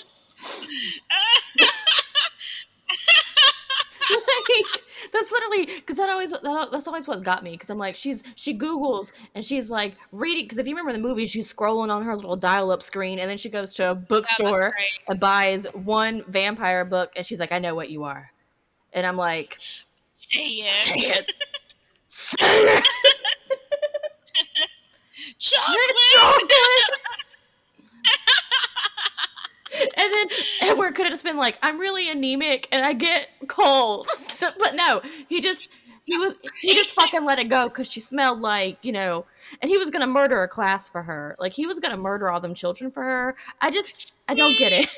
like that's literally because that always that, that's always what got me because I'm like she's she googles and she's like reading because if you remember the movie she's scrolling on her little dial-up screen and then she goes to a oh, bookstore yeah, and buys one vampire book and she's like I know what you are and I'm like say it say it chocolate, chocolate and then Edward could have just been like, "I'm really anemic and I get cold," so, but no, he just he was he just fucking let it go because she smelled like you know, and he was gonna murder a class for her. Like he was gonna murder all them children for her. I just I don't get it.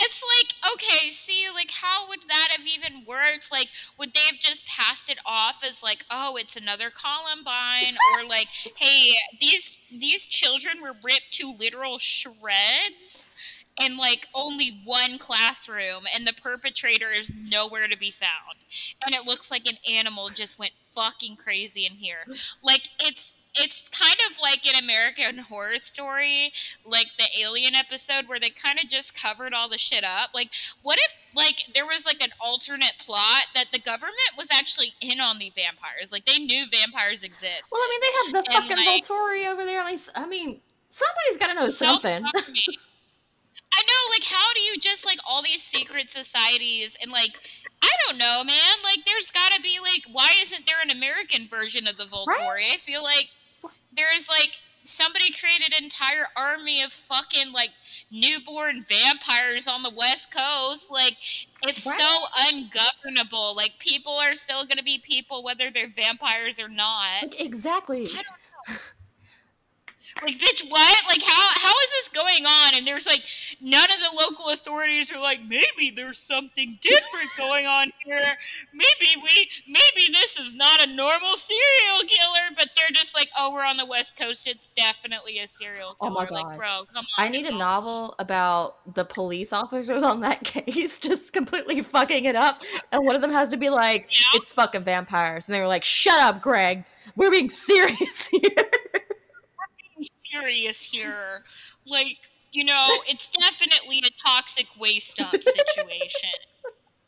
It's like, okay, see, like, how would that have even worked? Like, would they have just passed it off as like, oh, it's another Columbine, or like, hey, these these children were ripped to literal shreds? In like only one classroom and the perpetrator is nowhere to be found. And it looks like an animal just went fucking crazy in here. Like it's it's kind of like an american horror story like the alien episode where they kind of just covered all the shit up. Like what if like there was like an alternate plot that the government was actually in on the vampires? Like they knew vampires exist. Well i mean they have the fucking like, volturi over there. I mean somebody's got to know something (laughs) (laughs) I know, like, how do you just like all these secret societies and like, I don't know, man. Like, there's got to be like, why isn't there an American version of the Volturi? Right? I feel like there's like somebody created an entire army of fucking like newborn vampires on the west coast like it's right. so ungovernable like people are still going to be people whether they're vampires or not exactly like bitch what? Like how how is this going on? And there's like none of the local authorities are like maybe there's something different going on here. Maybe we maybe this is not a normal serial killer. But they're just like oh we're on the west coast. It's definitely a serial killer oh my God. like bro come on i need a novel about the police officers on that (laughs) case just completely fucking it up. And one of them has to be like yeah. it's fucking vampires. And they were like shut up greg. We're being serious (laughs) here serious here. Like, you know, it's definitely a toxic waste up situation.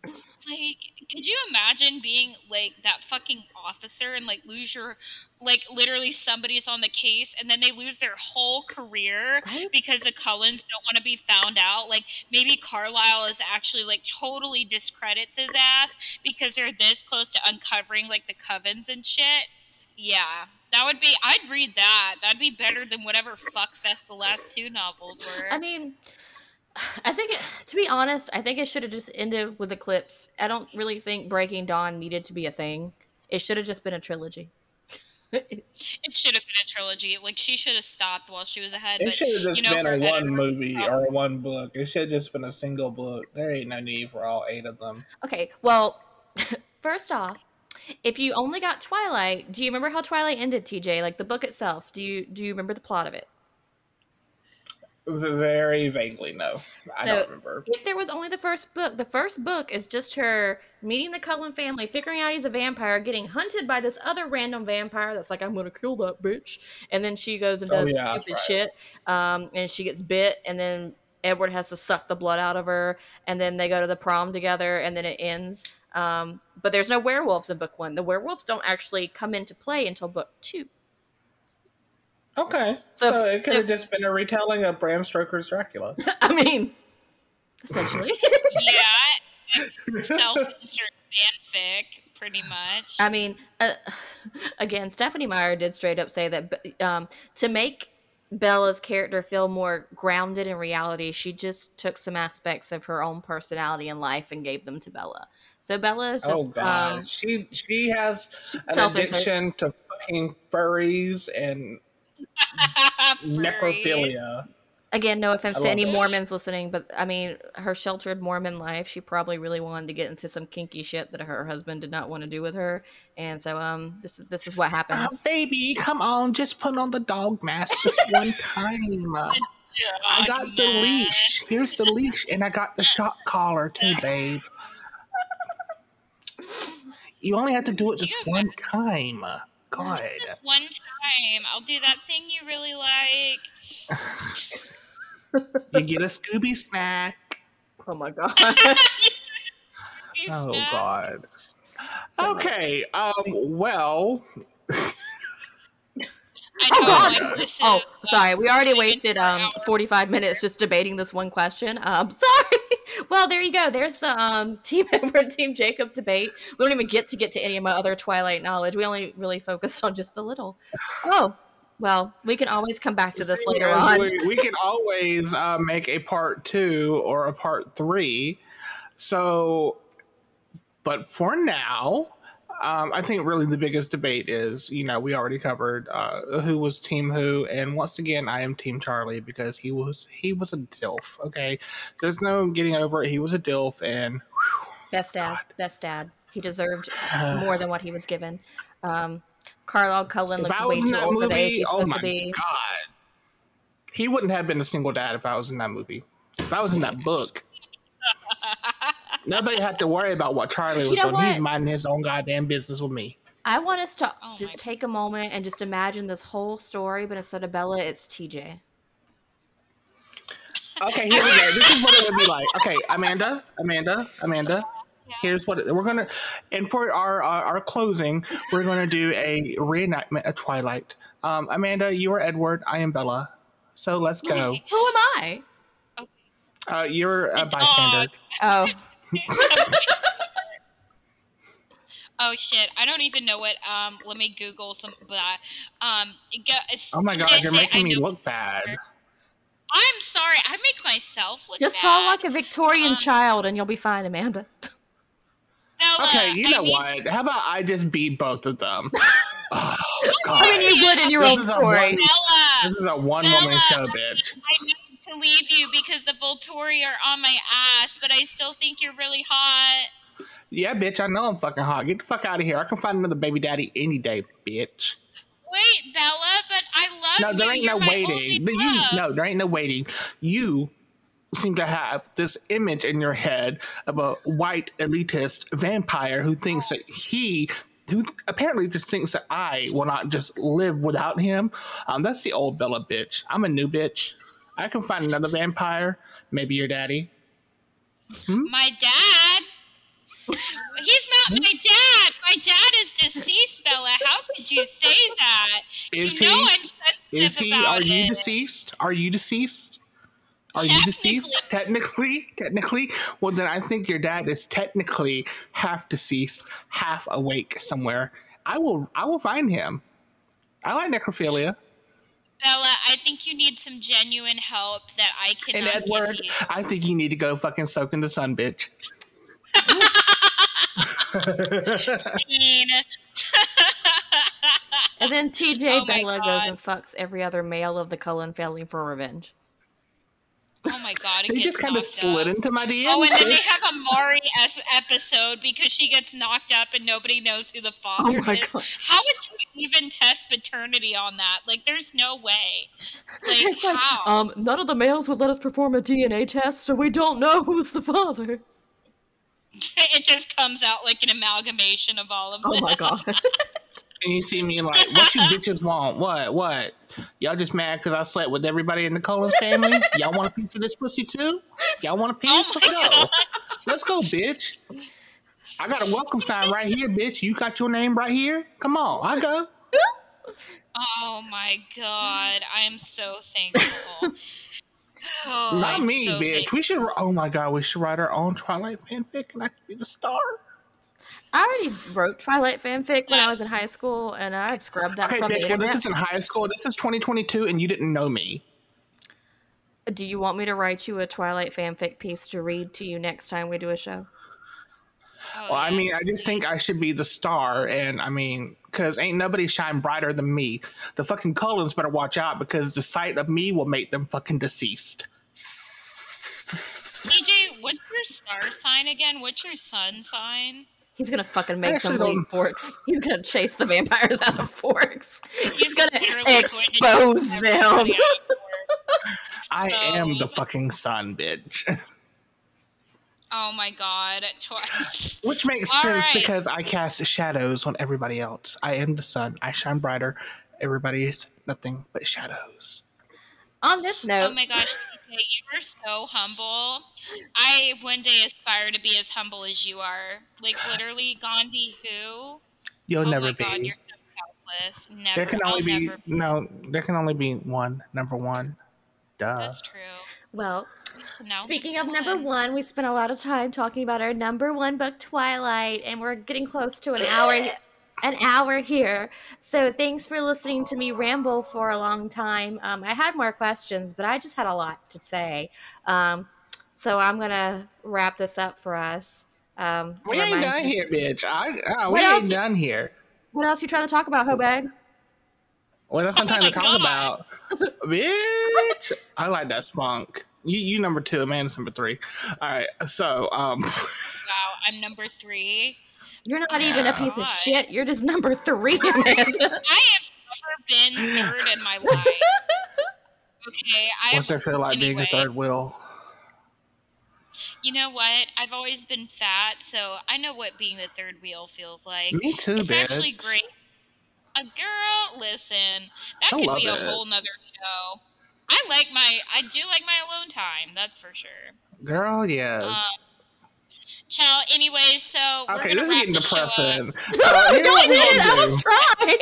like, could you imagine being like that fucking officer and like lose your like literally somebody's on the case and then they lose their whole career because the Cullens don't want to be found out. Like maybe Carlisle is actually like totally discredits his ass because they're this close to uncovering like the covens and shit. Yeah, that would be. I'd read that. That'd be better than whatever fuckfest the last two novels were. I mean, I think it, to be honest, I think it should have just ended with Eclipse. I don't really think Breaking Dawn needed to be a thing. It should have just been a trilogy. it should have been a trilogy. Like she should have stopped while she was ahead. It should have just you know, been a one movie or a one book. It should have just been a single book. There ain't no need for all eight of them. Okay, well, (laughs) first off, if you only got Twilight, do you remember how Twilight ended, TJ? Like the book itself. Do you do you remember the plot of it? Very vaguely, no. I so don't remember. If there was only the first book, the first book is just her meeting the Cullen family, figuring out he's a vampire, getting hunted by this other random vampire that's like, I'm gonna kill that bitch. And then she goes and oh, does oh, yeah, stupid right. shit. Um, and she gets bit, and then Edward has to suck the blood out of her, and then they go to the prom together, and then it ends. Um, but there's no werewolves in book one. The werewolves don't actually come into play until book two. Okay. So- So, it could so- have just been a retelling of Bram Stoker's Dracula. (laughs) I mean, essentially. (laughs) Yeah, (laughs) self-insert fanfic, pretty much. I mean, uh, again, Stephenie Meyer did straight up say that um, to make Bella's character feel more grounded in reality, she just took some aspects of her own personality and life and gave them to Bella. So Bella is oh just god, um, she she has an addiction to fucking furries and Furry. (laughs) necrophilia. Again, no offense to any it. Mormons listening, but I mean, her sheltered Mormon life, she probably really wanted to get into some kinky shit that her husband did not want to do with her, and so um, this is this is what happened. Oh, baby, come on, just put on the dog mask just (laughs) one time. I got the leash. Here's the leash, and I got the shock collar too, (laughs) babe. You only have to do it just one time. God. Just one time. I'll do that thing you really like. (laughs) You get a Scooby snack. Oh my god! (laughs) Oh snap. God. So- Okay. Um. Well. I Oh, know, God. (laughs) like, this Oh, sorry. We already wasted um 45 minutes just debating this one question. Um, (laughs) sorry. Well, there you go. There's the um team Edward, team Jacob debate. We don't even get to get to any of my other Twilight knowledge. We only really focused on just a little. Oh, well, we can always come back to this seeing later on. We, we can always uh, make a part two or a part three. So, but for now, um, I think really the biggest debate is, you know, we already covered uh, who was Team Who, and once again, I am Team Charlie because he was he was a dilf. Okay, there's no getting over it. He was a dilf, and Best dad. God. Best dad. He deserved (sighs) more than what he was given. Um, Carlisle Cullen if looks I way was in too that old for the age movie, he's oh supposed my to be. god, he wouldn't have been a single dad if I was in that movie. If I was in that book. Nobody had to worry about what Charlie was know doing. He's what? minding his own goddamn business with me. I want us to Oh just take a moment and just imagine this whole story, but instead of Bella, it's TJ. Okay, here we go. This is what it would be like. Okay, Amanda, Amanda, Amanda. Here's what it, we're gonna, and for our, our our closing, we're gonna do a reenactment of Twilight. Um, Amanda, you are Edward. I am Bella. So let's go. Who am I? Uh, you're a dog. bystander. Oh, (laughs) Oh shit! I don't even know what. Um, let me Google some. that. Um, go- Oh my did I god, you're making me look bad. I'm sorry. I make myself look just bad. talk like a Victorian Um, child, and you'll be fine, Amanda. (laughs) Okay, you know what? to- How about I just beat both of them? (laughs) Oh, I mean, you would in your This own story. one- Bella, This is a one woman show, bitch. I need to leave you because the Volturi are on my ass, but I still think you're really hot. Yeah, bitch, I know I'm fucking hot. Get the fuck out of here. I can find another baby daddy any day, bitch. Wait, Bella, but I love No, you. No, there ain't You're no waiting. But you, no, there ain't no waiting. You seem to have this image in your head of a white elitist vampire who thinks that he, who apparently just thinks that I will not just live without him. Um, that's the old Bella bitch. I'm a new bitch. I can find another vampire. Maybe your daddy. My dad. He's not my dad. My dad is deceased, Bella. How could you say that? Is you know he? Is he? Are you deceased? Are you deceased? Are you deceased? Technically, technically. Well, then I think your dad is technically half deceased, half awake somewhere. I will. I will find him. I like necrophilia. Bella, I think you need some genuine help that I And cannot Edward, give you. I think you need to go fucking soak in the sun, bitch. And then TJ (laughs) Oh Bella goes and fucks every other male of the Cullen family for revenge. Oh my god, it They just kind of slid up. into my DMs. Oh, and then they have a Maury episode because she gets knocked up and nobody knows who the father Oh my is. God. How would you even test paternity on that? Like, there's no way. Like, like, how? um, none of the males would let us perform a DNA test, so we don't know who's the father. (laughs) it just comes out like an amalgamation of all of them. Oh my god. (laughs) And you see me like, what you bitches want? What? What? Y'all just mad because I slept with everybody in the Cullens family? Y'all want a piece of this pussy too? Y'all want a piece? Oh Let's go. Let's go, bitch. I got a welcome sign right here, bitch. You got your name right here? Come on, I go. Oh my god, I am so thankful. Oh, Not I'm me, so bitch. thankful. We should. Oh my god, we should write our own Twilight fanfic, and I could be the star. I already wrote Twilight fanfic when I was in high school, and I've scrubbed that Okay, from the bitch. Well, this is in high school. This is 2022, and you didn't know me. Do you want me to write you a Twilight fanfic piece to read to you next time we do a show? Oh, Well, I mean, yes, I just think I should be the star, and I mean, because ain't nobody shine brighter than me. The fucking Cullens better watch out because the sight of me will make them fucking deceased. DJ, what's your star sign again? What's your sun sign? He's gonna fucking make actually them leave (laughs) forks. He's gonna chase the vampires out of forks. He's gonna literally going to expose chase them. everybody out of work. I am the fucking sun, bitch. (laughs) Oh my god. Which makes All sense right. because I cast shadows on everybody else. I am the sun. I shine brighter. Everybody's nothing but shadows. On this oh note, Oh my gosh, TK, you are so humble. I one day aspire to be as humble as you are. Like literally, Gandhi, who? You'll oh never my be. god, you're so selfless. Never. there can only be never. no. There can only be one. Number one. Duh. That's true. well, No. speaking of number one, we spent a lot of time talking about our number one book, Twilight, and we're getting close to an hour. An hour here. So thanks for listening to me ramble for a long time. Um, I had more questions, but I just had a lot to say. Um, so I'm gonna wrap this up for us. Um, we remind ain't done you- here, bitch. I, uh, we What else ain't you- done here. What else you trying to talk about, Hobag? Well, that's not (laughs) Oh time my to talk God. about. Bitch. I like that spunk. You you number two, Amanda's number three. All right. So um Wow, I'm number three. You're not even a piece of shit. You're just number three, Amanda. I have never been third in my life. Okay, I what's have, it feel like being a third wheel? you know what? I've always been fat, so I know what being the third wheel feels like. Me too, it's bitch. actually great. A girl, listen, that I could be a it. whole nother show. I like my, I do like my alone time. That's for sure. Girl, yes. Um, Chow. Anyways, so we're okay, gonna this is getting show up. depressing. (laughs) Uh, no, So here's I what didn't. I was trying.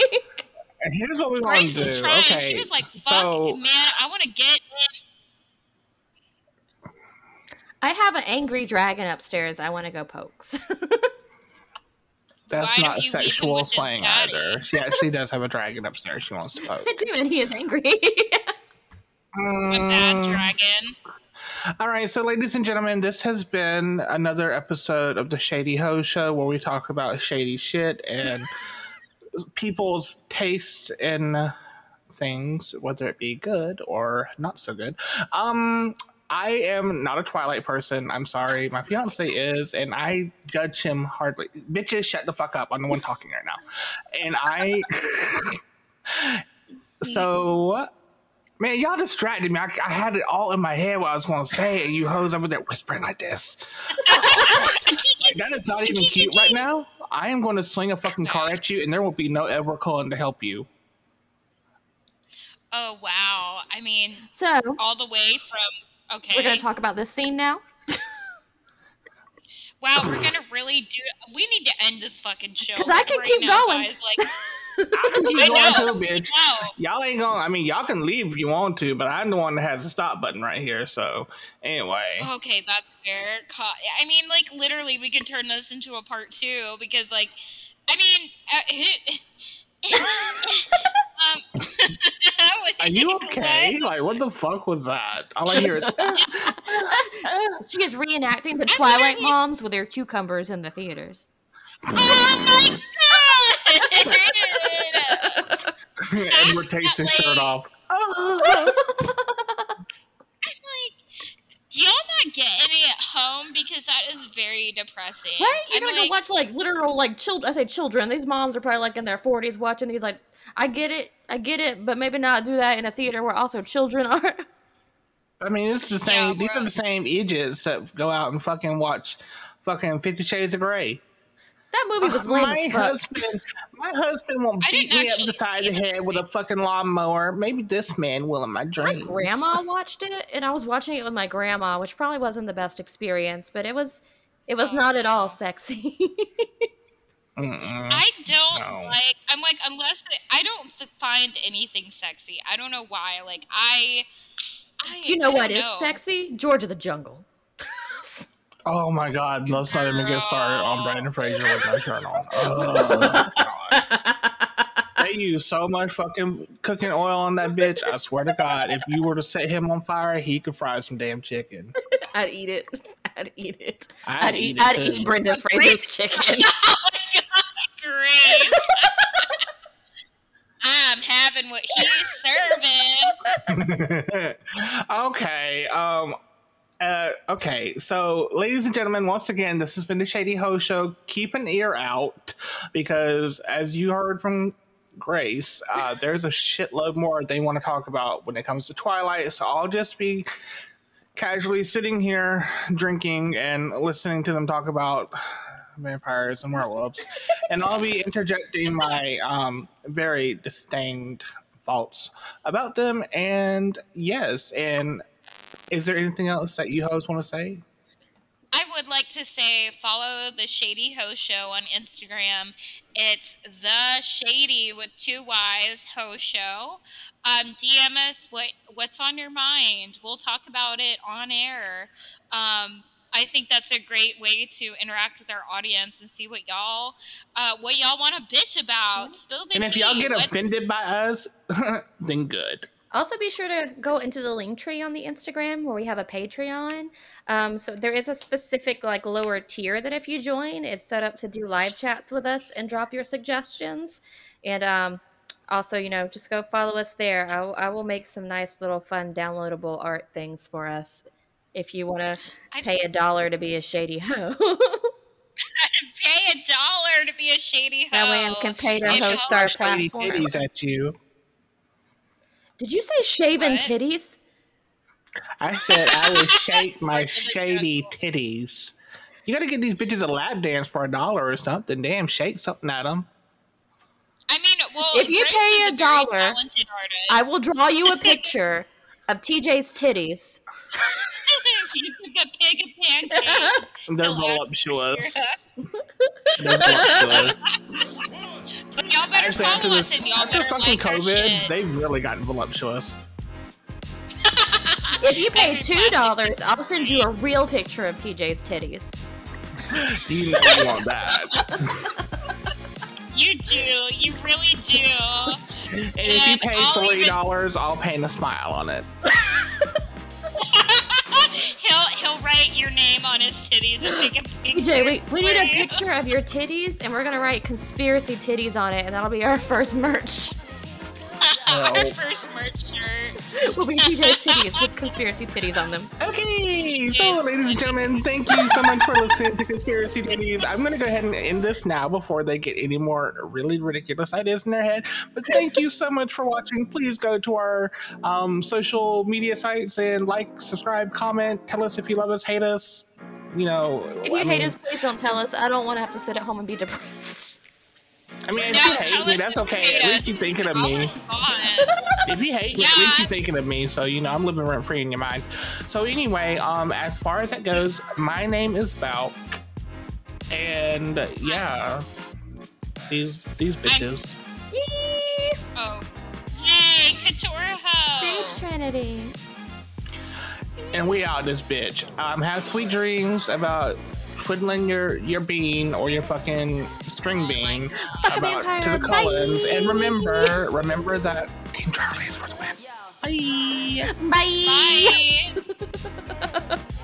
And here's what we want Grace to was do. trying. Okay. She was like, "Fuck, so man, I want to get in." I have an angry dragon upstairs. I want to go pokes. (laughs) that's Why don't not you leave him sexual slang daddy? either. She actually does have a dragon upstairs she wants to (laughs) poke. I do, and he is angry. A bad mm. dragon. All right, so ladies and gentlemen, this has been another episode of the Shady Ho Show where we talk about shady shit and (laughs) people's taste in things, whether it be good or not so good. Um, I am not a Twilight person. I'm sorry. My fiance is, and I judge him hardly. Bitches, shut the fuck up. I'm the one talking right now. And I. (laughs) so Man, y'all distracted me. I, I had it all in my head what I was going to say, and you hoes over there whispering like this. that is not even cute right now. I am going to sling a fucking car at you, and there will be no Edward Cullen to help you. Oh wow! I mean, so all the way from okay. we're gonna talk about this scene now. Wow, we're (laughs) gonna really do. We need to end this fucking show 'Cause I like, can right keep now, going. Guys. Like, I can keep I going know. too, bitch. no, Y'all ain't going. I mean, y'all can leave if you want to, but I'm the one that has the stop button right here. So anyway, okay, that's fair. Co- I mean, like literally, we could turn this into a part two because, like, I mean, uh, (laughs) um, (laughs) are you (laughs) what? okay? Like, what the fuck was that? All I hear is. Just, she is reenacting the I'm Twilight literally- moms with their cucumbers in the theaters. oh my god! (laughs) Edward takes his shirt off. (laughs) like, do y'all not get any at home because that is very depressing. Right? You're I'm gonna like, go watch like literal like children. I say children. These moms are probably like in their 40s watching these. Like, I get it, I get it, but maybe not do that in a theater where also children (laughs) are. I mean, it's the Yeah, same. these are the same idiots that go out and fucking watch fucking Fifty Shades of Grey. That movie was lame my as fuck. husband, my husband won't I beat me up actually the side of the head with a fucking lawnmower. Maybe this man will in my dreams. My grandma watched it, and I was watching it with my grandma, which probably wasn't the best experience, but it was, it was not at all sexy. (laughs) Mm-mm. I don't No. like. I'm like unless it, I don't th- find anything sexy. I don't know why. Like I. I Do you know I what know. sexy? George of the Jungle. Oh my god, let's not even get started on Girl. Brendan Fraser with no shirt on. Oh my god. They use so much fucking cooking oil on that bitch. I swear to God, if you were to set him on fire, he could fry some damn chicken. I'd eat it. I'd eat it. I'd, I'd, eat, eat. it I'd too. eat Brendan Fraser's (laughs) chicken. oh my god, Grace. (laughs) I'm having what he's serving. (laughs) okay. Um. Uh, okay, so ladies and gentlemen, once again, this has been the Shady Ho Show. Keep an ear out because, as you heard from Grace, uh, (laughs) there's a shitload more they want to talk about when it comes to Twilight. So I'll just be casually sitting here drinking and listening to them talk about vampires and werewolves, (laughs) and I'll be interjecting my um, very disdained thoughts about them. And yes, and is there anything else that you hosts want to say? I would like to say follow the Shady Ho Show on Instagram. It's the Shady with two Y's Ho Show. Um, DM us what what's on your mind. We'll talk about it on air. Um, I think that's a great way to interact with our audience and see what y'all uh, what y'all want to bitch about. Spill the And if y'all get What's- offended by us, (laughs) then good. Also, be sure to go into the link tree on the Instagram where we have a Patreon. Um, so there is a specific like lower tier that if you join, it's set up to do live chats with us and drop your suggestions. And um, also, you know, just go follow us there. I, will- I will make some nice little fun downloadable art things for us if you want to pay a dollar to be a shady hoe. (laughs) pay a dollar to be a shady ho. that way I can pay to host our platform. at you. Did you say shaven What? titties? I said I would (laughs) shake my Part of the shady titties. You gotta get these bitches a lap dance for a dollar or something. Damn, shake something at them. I mean, well, If you Grace pay is a dollar. I will draw you a (laughs) picture of TJ's titties. (laughs) you could pick a pancake. They're They'll last for voluptuous. They're voluptuous. But y'all Actually, after, this, y'all after fucking like COVID, they've really gotten voluptuous. If you pay two dollars, I'll send you a real picture of TJ's titties. (laughs) You know you want that. You do. You really do. And if you pay I'll three even- dollars, I'll paint a smile on it. (laughs) write your name on his titties and take a (gasps) picture. TJ, we, we need a picture of your titties, and we're gonna write conspiracy titties on it, and that'll be our first merch. (laughs) Our first merch shirt. Will be TJ's (laughs) titties with conspiracy titties on them. Okay, so ladies and gentlemen, thank you so much for listening to Conspiracy Titties. I'm gonna go ahead and end this now before they get any more really ridiculous ideas in their head. But thank you so much for watching. Please go to our um, social media sites and like, subscribe, comment. Tell us if you love us, hate us. You know, If you I hate mean- us, please don't tell us. I don't want to have to sit at home and be depressed. I mean, if No, you hate me, that's okay. At least you're thinking of me. (laughs) If you hate me, at least you're thinking of me. So you know, I'm living rent free in your mind. So anyway, um, as far as that goes, my name is Balk, and uh, yeah, these these bitches. Yee! Oh. Yay, Couture Stage Ho. Trinity. and we out this bitch. Um, have sweet dreams about twiddling your your bean or your fucking string bean (laughs) Fuck a about to vampire. the Cullens, Bye. and remember (laughs) remember that Team Charlie is for the win. Bye. Bye. Bye. (laughs)